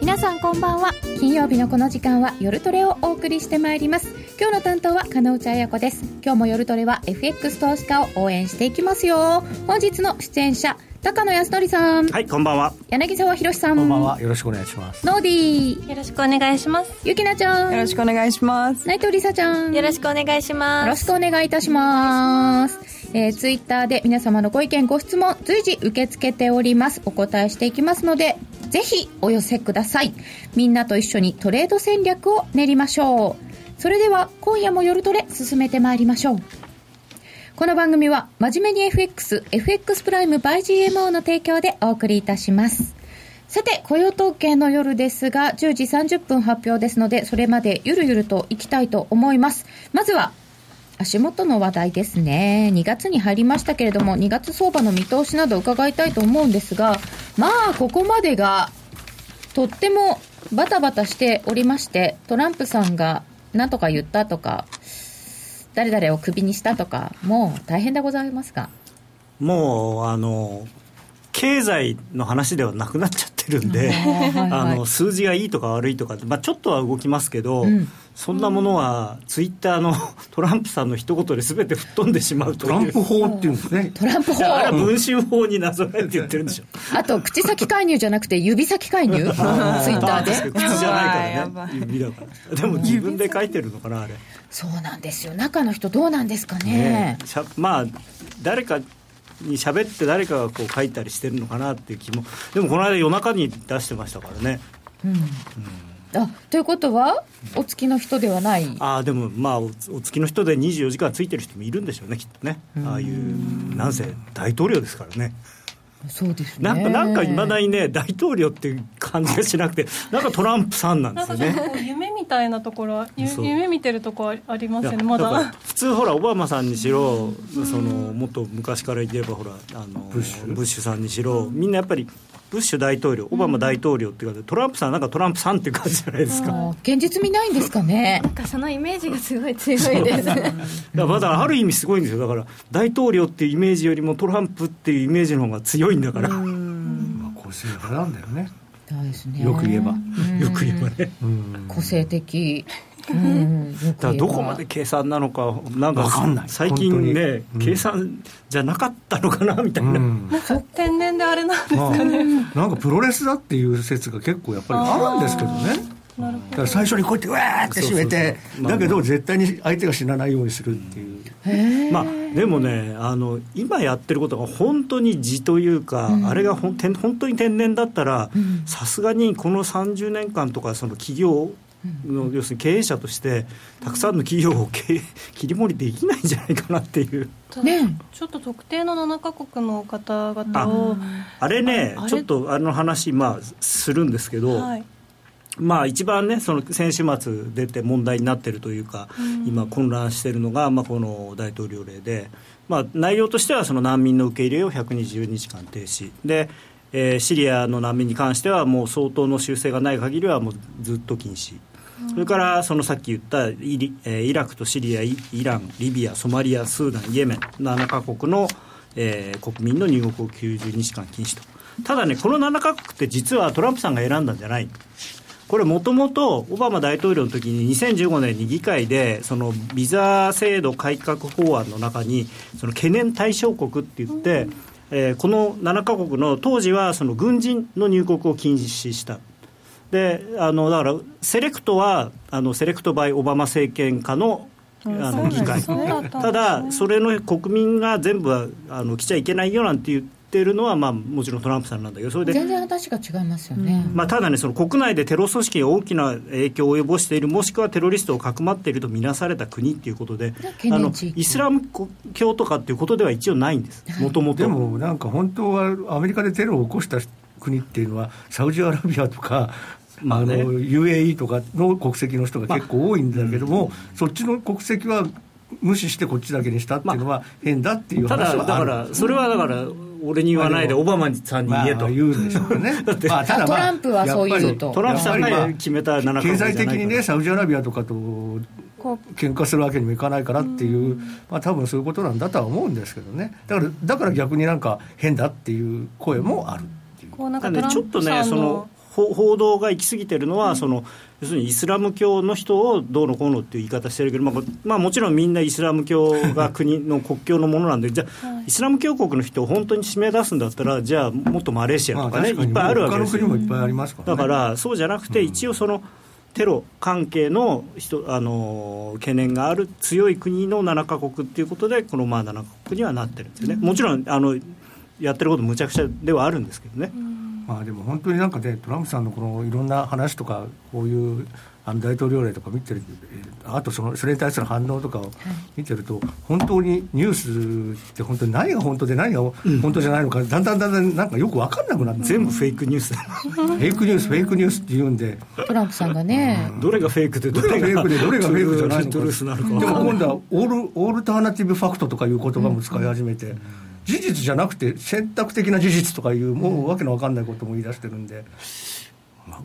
皆さんこんばんは。金曜日のこの時間は夜トレをお送りしてまいります。今日の担当は金内彩子です。今日も夜トレは FX 投資家を応援していきますよ。本日の出演者高野康則さん。はいこんばんは。柳沢博さん。こんばんは。よろしくお願いします。ノーディー。よろしくお願いします。ゆきなちゃん。よろしくお願いします。内藤りさちゃん。よろしくお願いします。よろしくお願いいたします。えー、ツイッターで皆様のご意見ご質問随時受け付けております。お答えしていきますのでぜひお寄せください。みんなと一緒にトレード戦略を練りましょう。それでは今夜も夜トレ進めてまいりましょうこの番組は真面目に FX、FX プライム by GMO の提供でお送りいたします。さて、雇用統計の夜ですが、10時30分発表ですので、それまでゆるゆるといきたいと思います。まずは、足元の話題ですね。2月に入りましたけれども、2月相場の見通しなど伺いたいと思うんですが、まあ、ここまでが、とってもバタバタしておりまして、トランプさんが何とか言ったとか、誰々をクビにしたとか、もう大変でございますが。もうあの経済の話ではなくなっちゃってるんで、あの数字がいいとか悪いとか、まあ、ちょっとは動きますけど、うん、そんなものはツイッターの トランプさんの一言で全て吹っ飛んでしまうとトランプ法っていうんですね。トランプ法。あれは文春法になぞらえて言ってるんでしょあと口先介入じゃなくて指先介入？ツイッターで。口じゃないからね。指だから。でも自分で書いてるのかなあれ。そうなんですよ。中の人どうなんですかね。ねまあ誰かに喋って誰かがこう書いたりしてるのかなっていう気もでもこの間夜中に出してましたからね、うん、うん。あということは、お付きの人ではない？あでも、まあお、お付きの人で24時間ついてる人もいるんでしょうね、きっとね、ああいう、なんせ大統領ですからね。そうですね。なんかなんかいまだにね大統領っていう感じがしなくてなんかトランプさんなんですよね。夢みたいなところ 夢見てるとこありますよねまだ。普通ほらオバマさんにしろ、そのもっと昔から言えばほらあのブッシュ。ブッシュさんにしろみんなやっぱりブッシュ大統領、オバマ大統領っていうか、トランプさんはなんかトランプさんっていう感じじゃないですか。現実見ないんですかね。なんかそのイメージがすごい強いです。だからある意味すごいんですよ。だから大統領っていうイメージよりもトランプっていうイメージの方が強いんだから。まあ個性派なんだよね。そうですね。よく言えば。よく言えばね。個性的。うん、だからどこまで計算なのか、なんかかんない。最近ね、うん、計算じゃなかったのかなみたいな、うん、なんか天然であれなんですかね、まあ、なんかプロレスだっていう説が結構やっぱりあるんですけどね。だから最初にこうやってうわーって締めてだけど絶対に相手が死なないようにするっていう、まあ、でもねあの今やってることが本当に字というか、うん、あれがほん本当に天然だったらさすがにこの30年間とかその企業の要するに経営者としてたくさんの企業を 切り盛りできないんじゃないかなっていう。ね、ちょっと特定の7か国の方々をあれねちょっとあの話、まあ、するんですけど、はい、まあ、一番ねその先週末出て問題になってるというか、うん、今混乱してるのが、まあ、この大統領令で、まあ、内容としてはその難民の受け入れを120日間停止。でえー、シリアの難民に関してはもう相当の修正がない限りはもうずっと禁止、うん、それからそのさっき言ったイリ、えー、イラクとシリアイランリビアソマリアスーダンイエメン7カ国の、えー、国民の入国を90日間禁止と。ただねこの7カ国って実はトランプさんが選んだんじゃないこれもともとオバマ大統領の時に2015年に議会でそのビザ制度改革法案の中にその懸念対象国って言って、うんえー、この7か国の当時はその軍人の入国を禁止した。であのだからセレクトはあのセレクトバイオバマ政権下のあの議会、ただ、それの国民が全部はあの来ちゃいけないよなんて言ってるのは、まあ、もちろんトランプさんなんだけど、それで全然話が違いますよね、まあ、ただね、その国内でテロ組織が大きな影響を及ぼしている、もしくはテロリストをかくまっていると見なされた国っていうことで、あのイスラム教とかっていうことでは一応ないんです、もともと。でもなんか本当はアメリカでテロを起こした国っていうのは、サウジアラビアとか、まあね、あの UAE とかの国籍の人が結構多いんだけども、まあうん、そっちの国籍は無視してこっちだけにしたっていうのは変だっていう話はだからそれはだから俺に言わないでオバマさんに言えと、まあ、言うんでしょうね。だって、まあ、ただ、まあ、トランプはそういうと。トランプさんが決めた7経済的にねサウジアラビアとかと喧嘩するわけにもいかないからっていう、うまあ多分そういうことなんだとは思うんですけどね。だからだから逆になんか変だっていう声もあるっていう。こうなんかね、ちょっとねその報道が行き過ぎてるのは、うん、その要するにイスラム教の人をどうのこうのっていう言い方してるけど、まあ、まあ、もちろんみんなイスラム教が国の国境のものなんで、じゃあ、はい、イスラム教国の人を本当に締め出すんだったら、じゃあ、もっとマレーシアとかね、まあ、いっぱいあるわけですよ。だから、そうじゃなくて、一応その、テロ関係の人あの懸念がある強い国の7か国っていうことで、このまあ7か国にはなってるんですよね、もちろんあのやってることむちゃくちゃではあるんですけどね。まあ、でも本当になんかね、トランプさんのこのいろんな話とか、こういうあの大統領令とか見てる、あとそのそれに対する反応とかを見てると、本当にニュースって本当に何が本当で何が本当じゃないのか、だんだんだんだんなんかよく分かんなくなって、全部フェイクニュース フェイクニュース、フェイクニュースって言うんで、トランプさんがね、どれがフェイクで、どれがフェイクで、どれがフェイクじゃないのか、でも今度はオールオールターナティブファクトとかいう言葉も使い始めて。事実じゃなくて選択的な事実とかいうもうわけのわかんないことも言い出してるんで。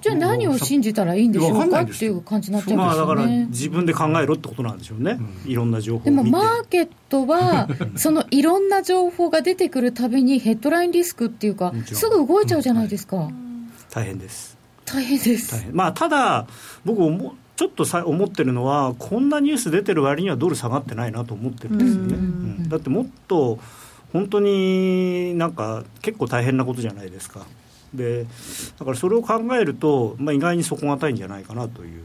じゃあ何を信じたらいいんでしょうかっていう感じになっちゃうんですよね、まあ、だから自分で考えろってことなんでしょうね、うん、いろんな情報でもマーケットは そのいろんな情報が出てくるたびにヘッドラインリスクっていうかすぐ動いちゃうじゃないですか、うん、大変です。大変です。まあただ僕ちょっとさ思ってるのはこんなニュース出てる割にはドル下がってないなと思ってるんですよね、うん、だってもっと本当になんか結構大変なことじゃないですか。でだからそれを考えると、まあ、意外に底堅いんじゃないかなという。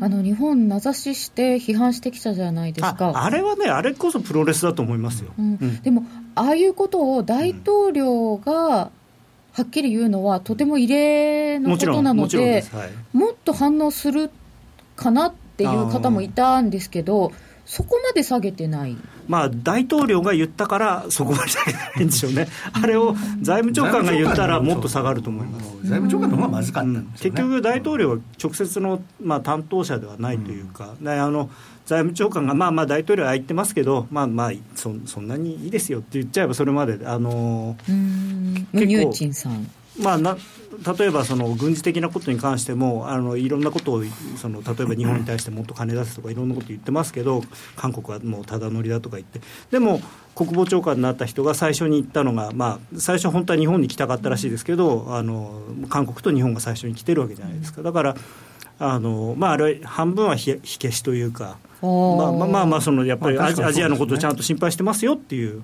あの日本、名指しして批判してきたじゃないですか。あれはね、あれこそプロレスだと思いますよ、うん。うん、でも、ああいうことを大統領がはっきり言うのは、とても異例のことなので、もはい、もっと反応するかなっていう方もいたんですけど、そこまで下げてない。まあ、大統領が言ったから、そこまで下げないんでしょうね、あれを財務長官が言ったら、もっと下がると思います。財務長官の方がまずかった、ね、結局、大統領は直接の、まあ、担当者ではないというか、うん、あの財務長官が、まあまあ、大統領は言ってますけど、まあまあそ、そんなにいいですよって言っちゃえば、それまで、あの結構。さん。まあ、な例えばその軍事的なことに関してもあのいろんなことをその例えば日本に対してもっと金出すとかいろんなこと言ってますけど韓国はもうただ乗りだとか言って。でも国防長官になった人が最初に言ったのが、まあ、最初本当は日本に来たかったらしいですけどあの韓国と日本が最初に来てるわけじゃないですか。だからあの、まあ、あれ半分は火消しというかまあまあまあそのやっぱりアジアのことをちゃんと心配してますよっていう。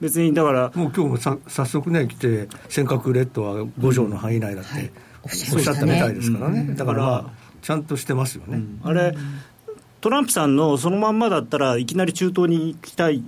別にだからもう今日もさ早速ね来て尖閣列島は5条の範囲内だって、はい、おっしゃったみたいですからね、うん、だから、ちゃんとしてますよね、うん、あれトランプさんのそのまんまだったらいきなり中東に行きたい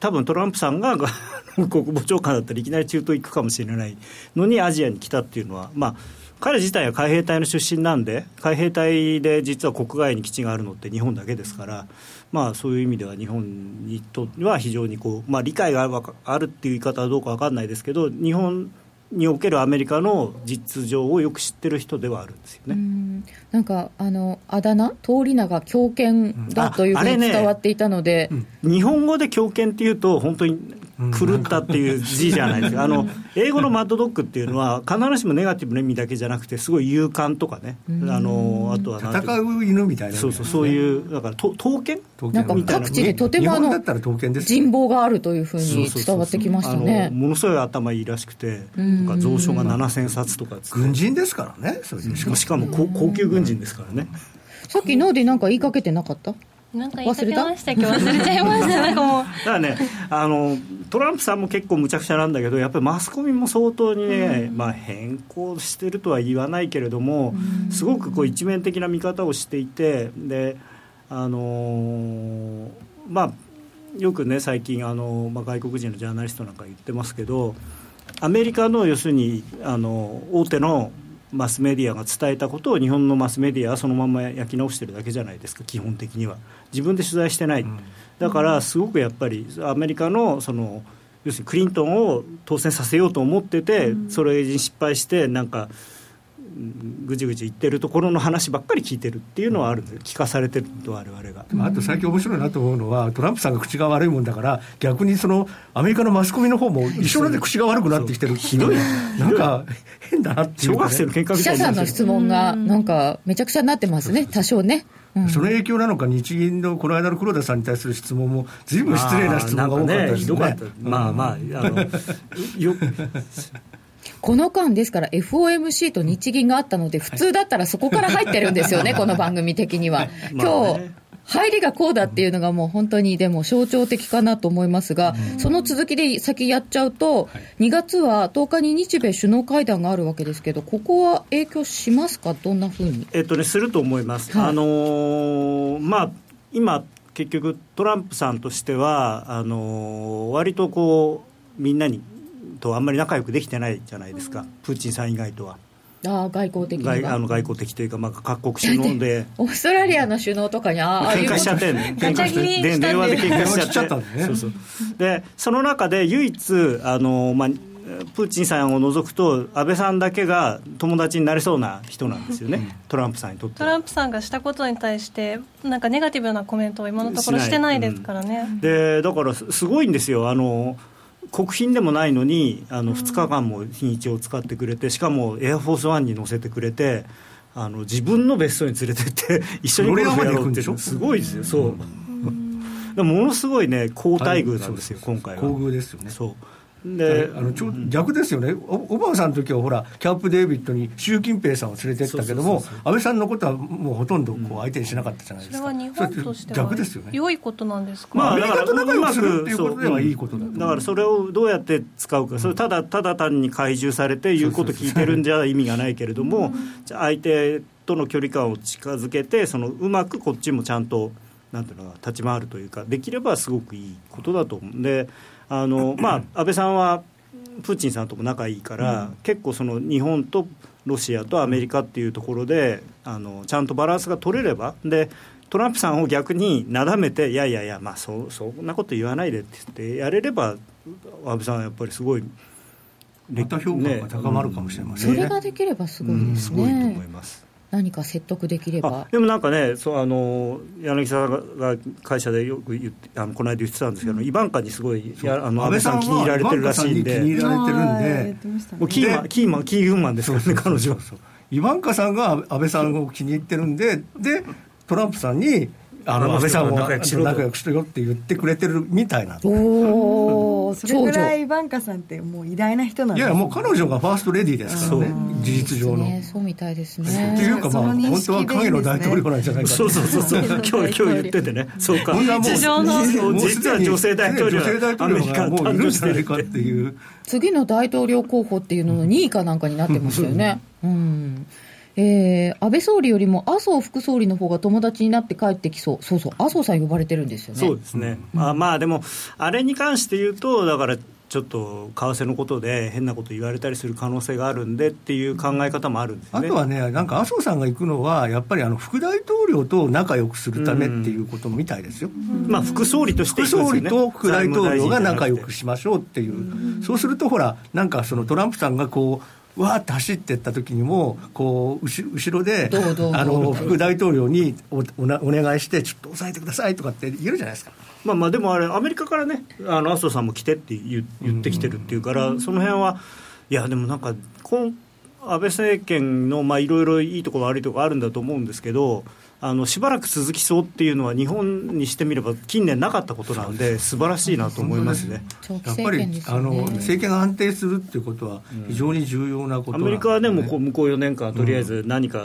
多分トランプさんが 国防長官だったらいきなり中東行くかもしれないのにアジアに来たっていうのはまあ彼自体は海兵隊の出身なんで海兵隊で実は国外に基地があるのって日本だけですから、まあ、そういう意味では日本にとっては非常にこう、まあ、理解があるっていう言い方はどうか分かんないですけど日本におけるアメリカの実情をよく知ってる人ではあるんですよね。ん。なんかあのあだ名通り名が狂犬だというふうに伝わっていたので、ねうん、日本語で狂犬っていうと本当に狂ったっていう字じゃないですか、あの英語のマッドドッグっていうのは、必ずしもネガティブな意味だけじゃなくて、すごい勇敢とかね、あのあとは戦う犬みたいな、そうそう、そういう、だからと刀剣？なんか各地でとてもあの人望があるというふうに伝わってきましたね。ものすごい頭いいらしくて、なんか蔵書が7000冊とか軍人ですからね、そうしかも高級軍人ですからね。さっきノーディなんか言いかけてなかった？なんか言いかけました。っけ忘れちゃいました。なんかもう。だからねあのトランプさんも結構むちゃくちゃなんだけどやっぱりマスコミも相当にね、まあ、変更してるとは言わないけれどもすごくこう一面的な見方をしていてであのまあよくね最近あの、まあ、外国人のジャーナリストなんか言ってますけどアメリカの要するにあの大手のマスメディアが伝えたことを日本のマスメディアはそのまま焼き直してるだけじゃないですか基本的には。自分で取材してない、うん、だからすごくやっぱりアメリカのその要するにクリントンを当選させようと思ってて、うん、それに失敗してなんかぐちぐち言ってるところの話ばっかり聞いてるっていうのはあるんで聞かされてると我々が。あと最近面白いなと思うのはトランプさんが口が悪いもんだから逆にそのアメリカのマスコミの方も一緒で口が悪くなってきてるひどい。なんか変だなっていう、ね、小学生の喧嘩みたいな。記者さんの質問がなんかめちゃくちゃになってますね。多少ね。その影響なのか、日銀のこの間の黒田さんに対する質問も、ずいぶん失礼な質問が多かったですね。ねまあまあ、あのよこの間、ですから FOMC と日銀があったので、普通だったらそこから入ってるんですよね、この番組的には。今日入りがこうだっていうのがもう本当にでも象徴的かなと思いますが、その続きで先やっちゃうと、2月は10日に日米首脳会談があるわけですけど、ここは影響しますか、どんなふうに？えっとね、すると思います。はい、あのー、まあ今結局トランプさんとしてはあのー、割とこうみんなにとあんまり仲良くできてないじゃないですか、プーチンさん以外とは。あ外交的外あの外交的というか、まあ、各国首脳で。オーストラリアの首脳とかにああ喧嘩しちゃってんね。喧嘩して電話で喧嘩しちゃって。そうそう。でその中で唯一あの、まあ、プーチンさんを除くと安倍さんだけが友達になれそうな人なんですよね、トランプさんにとってトランプさんがしたことに対してなんかネガティブなコメントを今のところしてないですからね、うん、でだからすごいんですよ。あの国賓でもないのにあの2日間も日にちを使ってくれてしかもエアフォースワンに乗せてくれてあの自分の別荘に連れてって 一緒にゴルフやろうってすごいですよそう、ものすごいね好待遇なんですよ今回は。厚遇ですよね。そうであのちょ逆ですよね、オバマさんの時はほら、キャンプ・デイビッドに習近平さんを連れてったけども、安倍さんのことはもうほとんどこう相手にしなかったじゃないですか、それは日本としては逆ですよね。良いことなんですか、まあ、アメリカと仲良くするっていうことではいいことだだからそれをどうやって使うか、それただただ単に懐柔されて言うこと聞いてるんじゃ意味がないけれども、じゃ相手との距離感を近づけて、そのうまくこっちもちゃんと。なんていうのか立ち回るというかできればすごくいいことだと思う。んであの、まあ、安倍さんはプーチンさんとも仲いいから、うん、結構その日本とロシアとアメリカっていうところであのちゃんとバランスが取れればでトランプさんを逆になだめていやいやいや、まあ、そそんなこと言わないでって言ってやれれば安倍さんはやっぱりすごいまた評価が高まるかもしれませんね、それができればすごいですね、うん、すごいと思います何か説得できれば？でもなんかねそうあの柳沢が会社でよく言ってあのこの間言ってたんですけど、うん、イバンカにすごいやあの安倍さん気に入られてるらしいんで。気に入られてるんで、もうキーマンキーマンキーグンマンですからね彼女は。イバンカさんが安倍さんを気に入ってるんででトランプさんにあの安倍さんを仲良くしろよって言ってくれてるみたいな。おおそれぐらいイバンカさんってもう偉大な人なんです、ね、いやもう彼女がファーストレディーですからね事実上の、そうみたいですね。っていうかまあ本当は影の大統領なんじゃないかそうそうそうそう。今日今日言っててね。そうか。実は女性大統領女性大統領がもういるんじゃないかっていう。次の大統領候補っていうのの2位かなんかになってますよね。うんえー、安倍総理よりも麻生副総理の方が友達になって帰ってきそう、そうそう、麻生さん呼ばれてるんですよね。そうですね、うん、あまあでも、あれに関して言うと、だからちょっと為替のことで変なこと言われたりする可能性があるんでっていう考え方もあるんです、ね、あとはね、なんか麻生さんが行くのは、やっぱりあの副大統領と仲良くするためっていうことみたいですよ、まあ、副総理として、ね、副総理と副大統領が仲良くしましょうっていう、そうするとほら、なんかそのトランプさんがこう、わーって走っていった時にもこう後ろであの副大統領におおお願いしてちょっと抑えてくださいとかって言えるじゃないですか。まあまあでもあれアメリカからねあの麻生さんも来てって言言ってきてるっていうから、その辺はいやでもなんかこ安倍政権のいろいろいいところ悪いところあるんだと思うんですけどあのしばらく続きそうっていうのは日本にしてみれば近年なかったことなんで素晴らしいなと思いますね。やっぱり、あの政権が安定するっていうことは非常に重要なこと、ねうん、アメリカはねもう向こう4年間とりあえず何か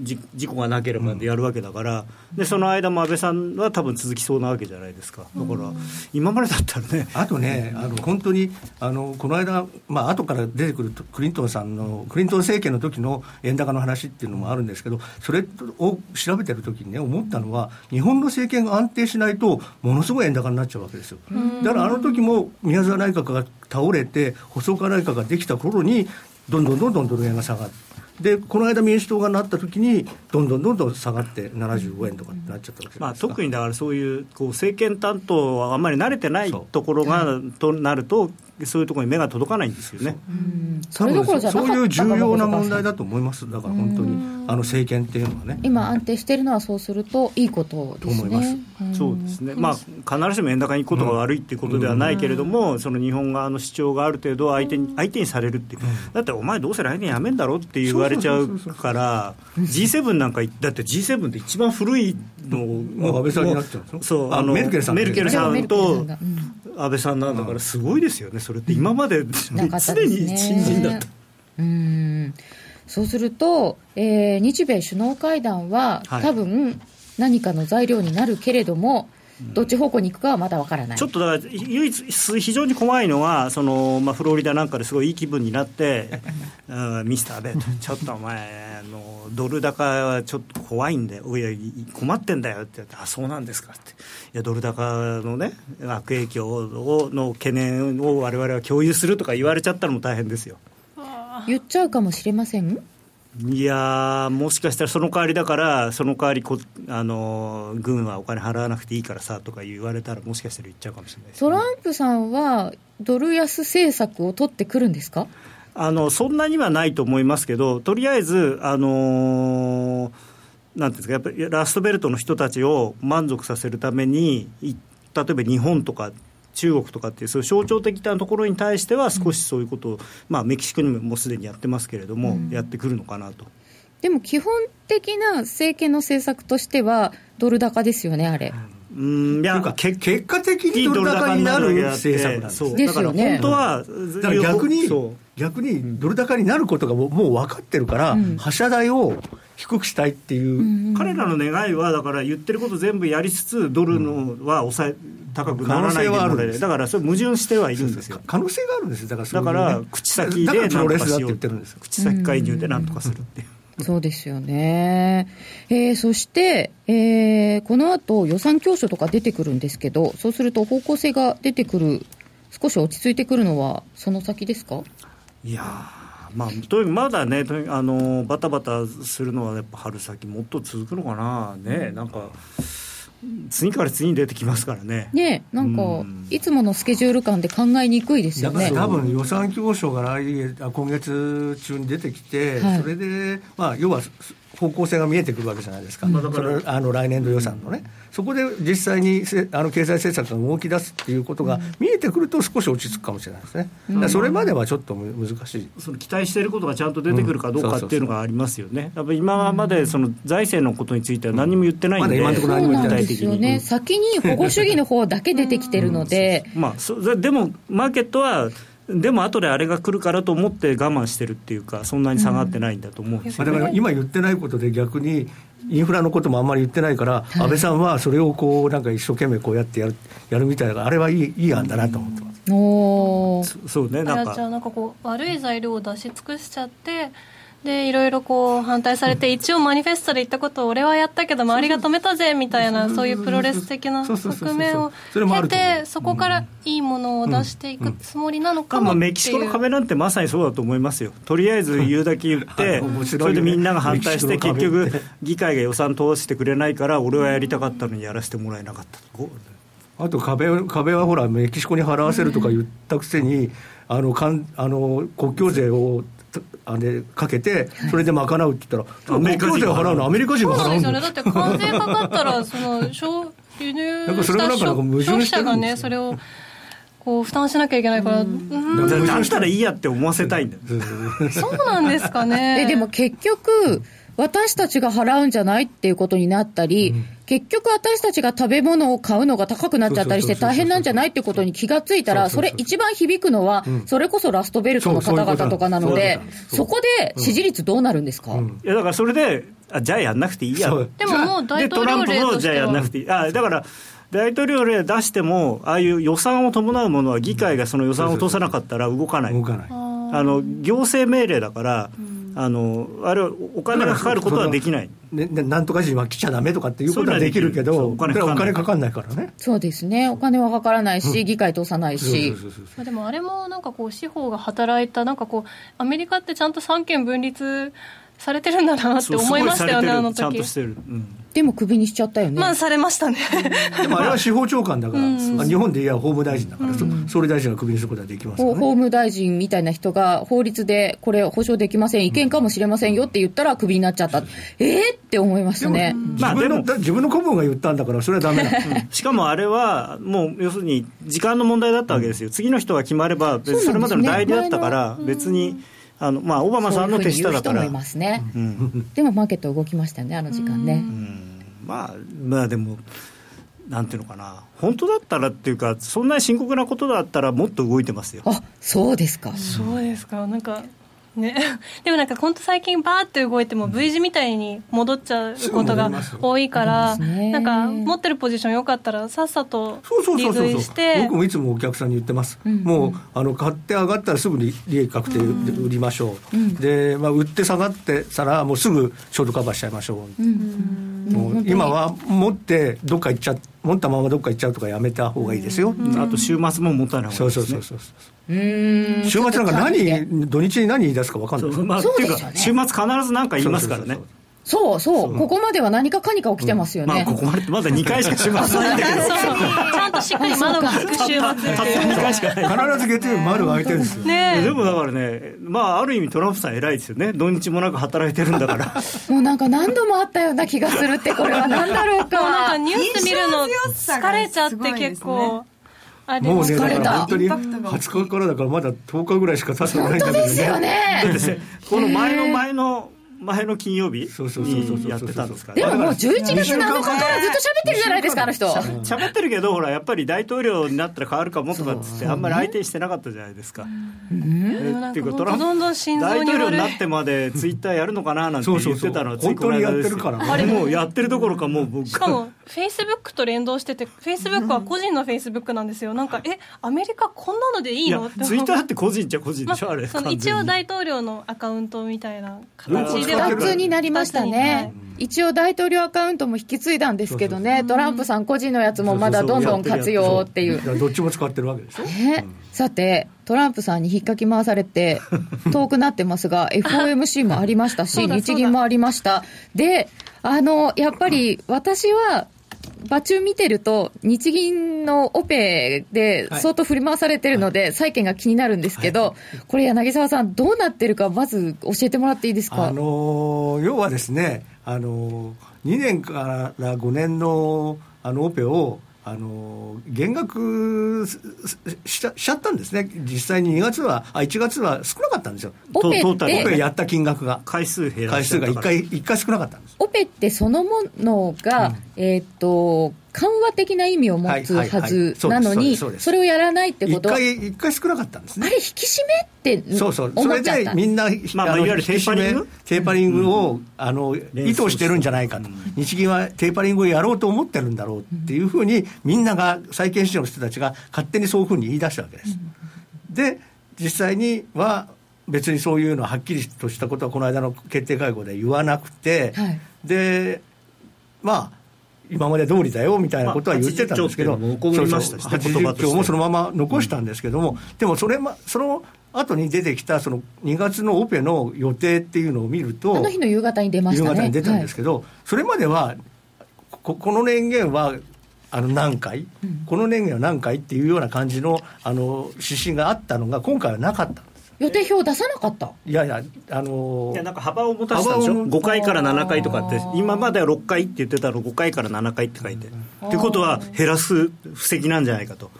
じ、事故がなければでやるわけだから、でその間も安倍さんは多分続きそうなわけじゃないですか。だから、今までだったらね。あとねあの本当にあのこの間まあ後から出てくるクリントンさんのクリントン政権の時の円高の話っていうのもあるんですけどそれを調べてる時にね思ったのは日本の政権が安定しないとものすごい円高になっちゃうわけですよ。だからあの時も宮沢内閣が倒れて細岡内閣ができた頃にどんどんどんどんドル円が下がってでこの間、民主党がなった時に、どんどんどんどん下がって、75円とかってなっちゃったわけまあ、特にだから、そういうこう政権担当はあんまり慣れてないところがとなると、そういうところに目が届かないんですよね。それどころじゃそういう重要な問題だと思います、だから本当に、あの政権っていうのはね。今、安定しているのはそうするといいことですね。そうですね、まあ、必ずしも円高に行くことが悪いっていうことではないけれども、その日本側の主張がある程度相手に、相手にされるっていう、だってお前、どうせ来年やめんだろって言われちゃうから、G7 なんか、だって G7 って一番古いの安倍さんになっちゃうそうあのメルケルさんと安倍さんなんだからすごいですよね、それって。今まで常に新人だった。うん。そうすると、えー、日米首脳会談は、はい、多分何かの材料になるけれども、どっち方向に行くかはまだわからない。ちょっとだから唯一非常に怖いのはその、まあ、フロリダなんかですごいいい気分になって うん、ミスターベット。ちょっとお前あのドル高はちょっと怖いんだよ。いや困ってんだよって言ってあそうなんですかって。いやドル高のね悪影響をの懸念を我々は共有するとか言われちゃったらもう大変ですよ。言っちゃうかもしれません？いやもしかしたらその代わりだから、その代わりこあの軍はお金払わなくていいからさとか言われたら、もしかしたら言っちゃうかもしれない、ね、トランプさんは、ドル安政策を取ってくるんです。かあのそんなにはないと思いますけど、とりあえず、あのー、なんていうんですか、やっぱりラストベルトの人たちを満足させるために、例えば日本とか中国とかっていうそういう象徴的なところに対しては少しそういうことを、まあ、メキシコにももうすでにやってますけれども、うん、やってくるのかなと。でも基本的な政権の政策としてはドル高ですよね、あれ。うんいや結果的にドル高になる政策なんですそうですよね。本当は、だから逆に逆にドル高になることがもう分かってるから、うん、発射台を低くしたいっていう、うん、彼らの願いは、だから言ってること全部やりつつ、ドルのは抑え、高くならないでだからそれ矛盾してはいるんですよ。可能性があるんですよ。だから、ね、だから口先で何とかしよう口先介入で何とかするっていう。そうですよね、えー、そして、えー、この後予算教書とか出てくるんですけど、そうすると方向性が出てくる、少し落ち着いてくるのは、その先ですか？いやまあ、とまだねあの、バタバタするのはやっぱ春先、もっと続くのかな、ね、なんか。次から次に出てきますからね。ねなんか、うん、いつものスケジュール感で考えにくいですよね。多分予算教書が来月今月中に出てきて、はい、それで、まあ、要は方向性が見えてくるわけじゃないですか、うん、それあの来年度予算のね、そこで実際にせあの経済政策が動き出すっていうことが見えてくると、少し落ち着くかもしれないですね、うん、それまではちょっと難しい。その期待していることがちゃんと出てくるかどうかっていうのがありますよね、やっぱ今までその財政のことについては何も言ってないんで、まだ今のところ先に保護主義の方だけ出てきてるので、まあ、そでも、マーケットはでも後であれが来るからと思って我慢してるっていうか、そんなに下がってないんだと思うんですよ、ね、だから今言ってないことで、逆にインフラのこともあんまり言ってないから、はい、安倍さんはそれをこうなんか一生懸命こうやってやるやるみたいな、あれはいいいい案だなと思ってます。おそうねなんか。じゃあなんかこう悪い材料を出し尽くしちゃってでいろいろこう反対されて、一応マニフェストで言ったことを俺はやったけど周りが止めたぜみたいなそういうプロレス的な側面を経てそこからいいものを出していくつもりなのかも、まあ、メキシコの壁なんてまさにそうだと思いますよ。とりあえず言うだけ言ってそれでみんなが反対して結局議会が予算通してくれないから俺はやりたかったのにやらせてもらえなかった。あと壁壁はほらメキシコに払わせるとか言ったくせにあのかんあの国境税をあれかけて、それで賄うって言ったら、アメリカ人が払うの、アメリカ人が払うんだよだって関税かかったら、その輸入した消費者がね、それを。こう負担しなきゃいけないから、だったらいいやって思わせたいんだそうなんですかね。えでも結局私たちが払うんじゃないっていうことになったり、うん、結局私たちが食べ物を買うのが高くなっちゃったりして大変なんじゃないっていうことに気がついたら、それ一番響くのは、それこそラストベルトの方々とかなので、そこで支持率どうなるんですか、いやだからそれであ、じゃあやんなくていいや。でももう大統領令としては。じゃあやんなくていい。あだから大統領令出しても、ああいう予算を伴うものは議会がその予算を通さなかったら動かない。動かない。あの行政命令だから、うんあのあれはお金がかかることはできない。ね、なんとか人は来ちゃだめとかっていうことはできるけど、お金かかんないからね。そうですね、お金はかからないし、議会通さないし。でもあれもなんかこう、司法が働いた、なんかこう、アメリカってちゃんと三権分立されてるんだなって思いましたよねあの時。ちゃんとしてる、うん、でもクビにしちゃったよね。まあされましたね。でもあれは司法長官だから、うん、日本でいや法務大臣だから、うん、総理大臣がクビにすることはできますね、法務大臣みたいな人が法律でこれ保証できません違憲かもしれませんよって言ったらクビになっちゃった、ええー、って思いますね。自分の自分の顧問が言ったんだからそれはダメだ、しかもあれはもう要するに時間の問題だったわけですよ、次の人が決まればそれまでの代理だったから別に、あのまあ、オバマさんの手下だから。うういますね、うん、でもマーケット動きましたね、あの時間ね。まあ、まあでもなんていうのかな、本当だったらっていうか、そんなに深刻なことだったら、もっと動いてますよ。あそうですか。そうですか。なんか、ね、でもなんか本当最近バーって動いても V 字みたいに戻っちゃうことが多いから、なんか持ってるポジションよかったらさっさと利食いして。僕もいつもお客さんに言ってます、うん、もうあの買って上がったらすぐに利益確定で売りましょう、うん、で、まあ、売って下がってたらもうすぐショートカバーしちゃいましょう、うん、もう今は持ってどっか行っちゃ持ったままどっか行っちゃうとかやめた方がいいですよ、あと週末も持たない方がいいです、ね、そうそうそうそう週末なんか何、土日に何言い出すか分かんない、まあ、っていうか、週末必ず何か言いますからね。そうそうここまでは何かかにか起きてますよね、まあ、ここまでまだ2回しか週末ないんだけど。ちゃんとしっかり窓が開く週末2回しかない必ず月曜日窓開いてるんですよ、ね、でもだからねまあある意味トランプさん偉いですよね。土日もなく働いてるんだから。もうなんか何度もあったような気がするってこれは何だろうか。なんかニュース見るの疲れちゃって結構。もうね、だから本当に20日からだからまだ10日ぐらいしか経ってないんだけどね。ですよね。この前の前の前の金曜日にやってたんですかでももう11月7日からずっと喋ってるじゃないですか、あの人。喋ってるけど、ほら、やっぱり大統領になったら変わるかもとかっつって、あんまり相手してなかったじゃないですか。っていうか、トランプ大統領になってまでツイッターやるのかななんて言ってたのは、本当にやってるからあれもうやってるどころか、もう僕。しかも、フェイスブックと連動してて、フェイスブックは個人のフェイスブックなんですよ。なんか、え、アメリカこんなのでいいの？ツイッターって個人っちゃ個人でしょ、あれ。一応大統領のアカウントみたいな形では。普通になりりましたね。一応大統領アカウントも引き継いだんですけどね、トランプさん個人のやつもまだどんどん活用っていう。どっちも使ってるわけでしょ？ね、さて、トランプさんに引っかき回されて、遠くなってますが、FOMC もありましたし、日銀もありました。で、あの、やっぱり私は、場中見てると、日銀のオペで相当振り回されてるので、債券が気になるんですけど、これ、柳沢さん、どうなってるか、まず教えてもらっていいですか、あの要はですね、あの2年から5年のあのオペをあの減額ししちゃったんですね、実際に2月は、あ1月は少なかったんですよ、オペトータル。やった金額が、回数減ら回数が1回 ,1 回少なかったんです。オペってそのものが、うん、えっ、と緩和的な意味を持つはずなのに、それをやらないってこと。は、1回、一回少なかったんですね。あれ、引き締めってそうそう、それでみんな、まあ、まあ、いわゆるテーパリング？テーパリングを、うん、あの意図してるんじゃないかと、日銀はテーパリングをやろうと思ってるんだろうっていうふうに、みんなが、債券市場の人たちが勝手にそういうふうに言い出したわけです。で、実際には、別にそういうのははっきりとしたことはこの間の決定会合で言わなくて、はい、でまあ今まで通りだよみたいなことは言ってたんですけど、まあ、80兆もそのまま残したんですけども、うん、でもそれ、ま、その後に出てきたその2月のオペの予定っていうのを見ると、あの日の夕方に出ました、ね、夕方に出たんですけど、はい、それまではこ、この年限はあの何回、うん、この年限は何回？っていうような感じのあの指針があったのが、今回はなかった。予定表出さなかった？いやいや、あのー、いやなんか幅を持たせたでしょ、5回から7回とかって、今までは6回って言ってたら、5回から7回って書いて、っていうことは、減らす布石なんじゃないかと。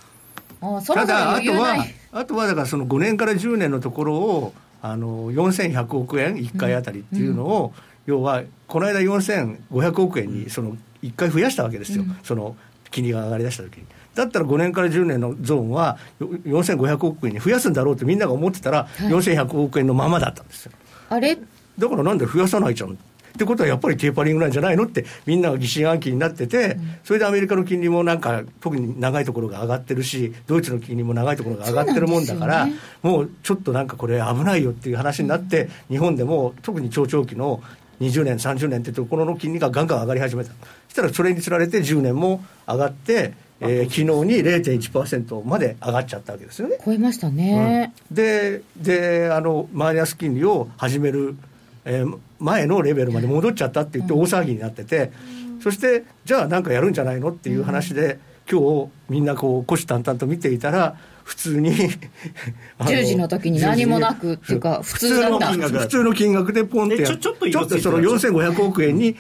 ただ、あとは、あとはだから、その5年から10年のところを、あの4100億円、1回あたりっていうのを、うん、要は、この間4500億円にその1回増やしたわけですよ、うん、その金利が上がりだしたときに。だったら5年から10年のゾーンは4500億円に増やすんだろうってみんなが思ってたら、4100億円のままだったんですよ。あれ？だからなんで増やさないじゃん。ってことはやっぱりテーパリングなんじゃないのってみんなが疑心暗鬼になってて、それでアメリカの金利もなんか特に長いところが上がってるしドイツの金利も長いところが上がってるもんだから、ね、もうちょっとなんかこれ危ないよっていう話になって、日本でも特に長長期の20年30年ってところの金利がガンガン上がり始めた。そしたらそれにつられて10年も上がってえー、昨日に0.1%まで上がっちゃったわけですよね。超えましたね。うん、でであのマイナス金利を始める、えー、前のレベルまで戻っちゃったって言って大騒ぎになってて、そしてじゃあなんかやるんじゃないのっていう話で、今日みんなこう虎視眈々と見ていたら普通に 10時の時に何もなくっていうか 普通だった。普通の金額でポンってちょちょっとその4500億円に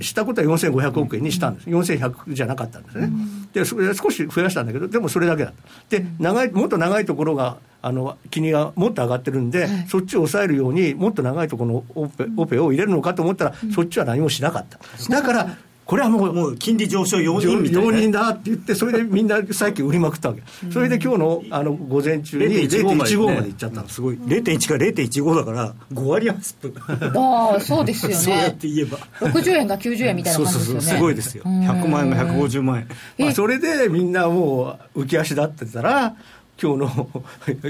したことは4500億円にしたんです、4100じゃなかったんですね、でそれ少し増やしたんだけど、でもそれだけだった、で長いもっと長いところがあの金利がもっと上がってるんで、はい、そっちを抑えるように、もっと長いところのオペオペを入れるのかと思ったら、うん、そっちは何もしなかった。だからこれはもうもう金利上昇容認みたいな、容認だって言って、それでみんな債券売りまくったわけ、それで今日のあの午前中に0.15までいっちゃったの、すごい、0.1から0.15だから、5割アップ、ああ、そうですよね、そうやって言えば、60円が90円みたいな感じですよね、そうそうそうすごいですよ、100万円が150万円。まあ、それでみんなもう浮き足立ってたら、今日の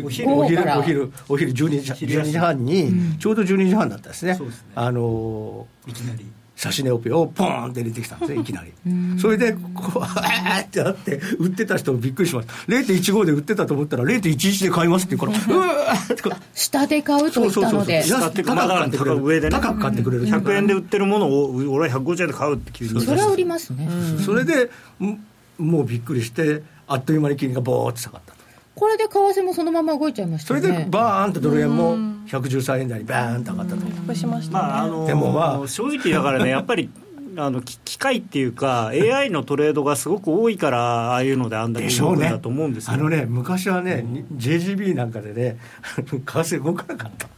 お昼。お昼お昼お昼12時 ,12 時半に、ちょうど12時半だったですね、すね。あのいきなり。指し値オペをポーンって入れてきたんですね、いきなり。それで、こう、あーってなって、売ってた人もびっくりします。0.15で売ってたと思ったら、0.11で買いますって言うから、うわーって下で買うと言ったので。下って高く買ってくれる。上で高く買ってくれる。100円で売ってるものを、俺は150円で買うって急に。それは売りますね。それで、もうびっくりして、あっという間に金利がボーって下がった。これで為替もそのまま動いちゃいましたね。それでバーンとドル円も113円台にバーンと上がったと、うしました、ね、まああのでもまあ正直だからね やっぱりあの機械っていうか AI のトレードがすごく多いからああいうのであんだけ動くんだと思うんですよ、ね、あのね昔はね、うん、JGB なんかでね為替動かなかった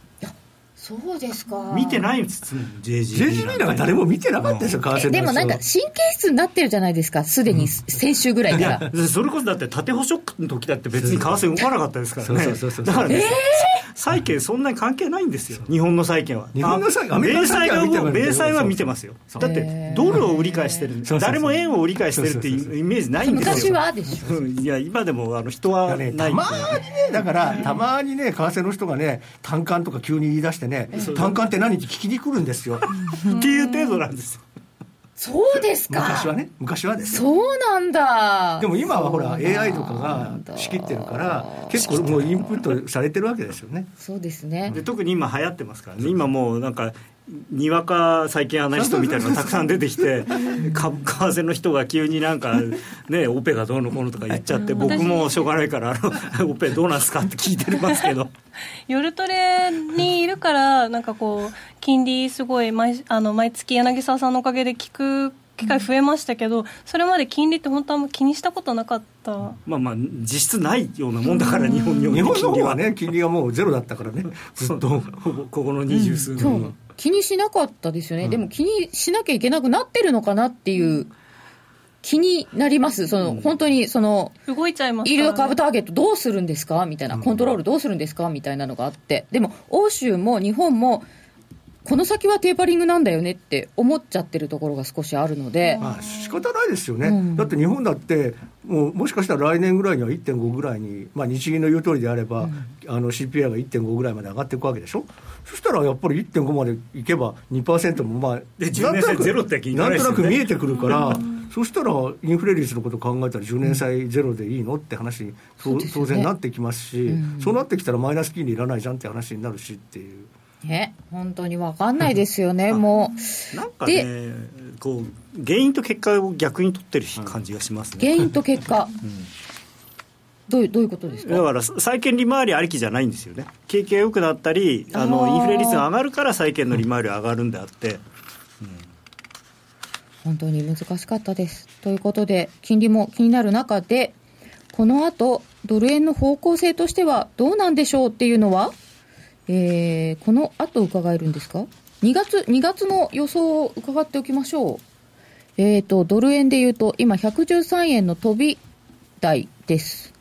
そうですか。見てないんです JGB なんか誰も見てなかったですよ、為替でもなんか神経質になってるじゃないですかすでに先週ぐらいから、うん、それこそだって縦保ショックの時だって別に為替動かなかったですからね。だからね、えー債券そんなに関係ないんですよ、日本の債券は。日本の債券、米債は米債は見てますよ。だって、ドルを売り買いしてる、誰も円を売り買いしてるっていうイメージないんですよ。昔はでしょ。いや、今でもあの人はない、たまにね、だから、たまにね、為替の人がね、単管とか急に言い出してね、単管って何って聞きに来るんですよ。っていう程度なんですよ。そうですか。昔はね昔はですそうなんだ。でも今はほら AI とかが仕切ってるから結構もうインプットされてるわけですよね。そうですね。で特に今流行ってますからね。今もうなんかにわか債券アナリストみたいなのがたくさん出てきて為替の人が急になんかねオペがどうのこうのとか言っちゃって僕もしょうがないからあのオペどうなんすかって聞いてますけど。夜トレにいるからなんかこう金利すごい毎あの毎月柳沢さんのおかげで聞く機会増えましたけど、それまで金利って本当は気にしたことなかった、まあまあ実質ないようなもんだから日本に日本の方はね 金利はもうゼロだったからね。ずっと。ここの二十数年、う。ん、気にしなかったですよね、うん、でも気にしなきゃいけなくなってるのかなっていう気になります、その、うん、本当にその動いちゃいます、ね、イールド株ターゲットどうするんですか？みたいな、コントロールどうするんですか？みたいなのがあって、でも欧州も日本もこの先はテーパリングなんだよねって思っちゃってるところが少しあるので、まあ仕方ないですよね、うん、だって日本だってもう、もしかしたら来年ぐらいには1.5ぐらいに、まあ、日銀の言う通りであれば、うん、あの CPI が1.5ぐらいまで上がっていくわけでしょ、そしたらやっぱり1.5までいけば2%も、まあ、でなんとなくなんとなく見えてくるから、うん、そしたらインフレ率のことを考えたら10年債ゼロでいいのって話に、当然なってきますし、そうなってきたらマイナス金利いらないじゃんって話になるしっていう。ね、本当に分かんないですよね、もう。なんかね、こう原因と結果を逆に取ってる感じがしますね。原因と結果、うん、どういうどういうことですか？だから債券利回りありきじゃないんですよね、景気が良くなったり、あのインフレ率が上がるから債券の利回り上がるんであって。うん本当に難しかったです。ということで、金利も気になる中で、この後、ドル円の方向性としてはどうなんでしょうっていうのは、えー、この後伺えるんですか？2月、2月の予想を伺っておきましょう。え、ー、と、ドル円で言うと、今113円の飛び台です。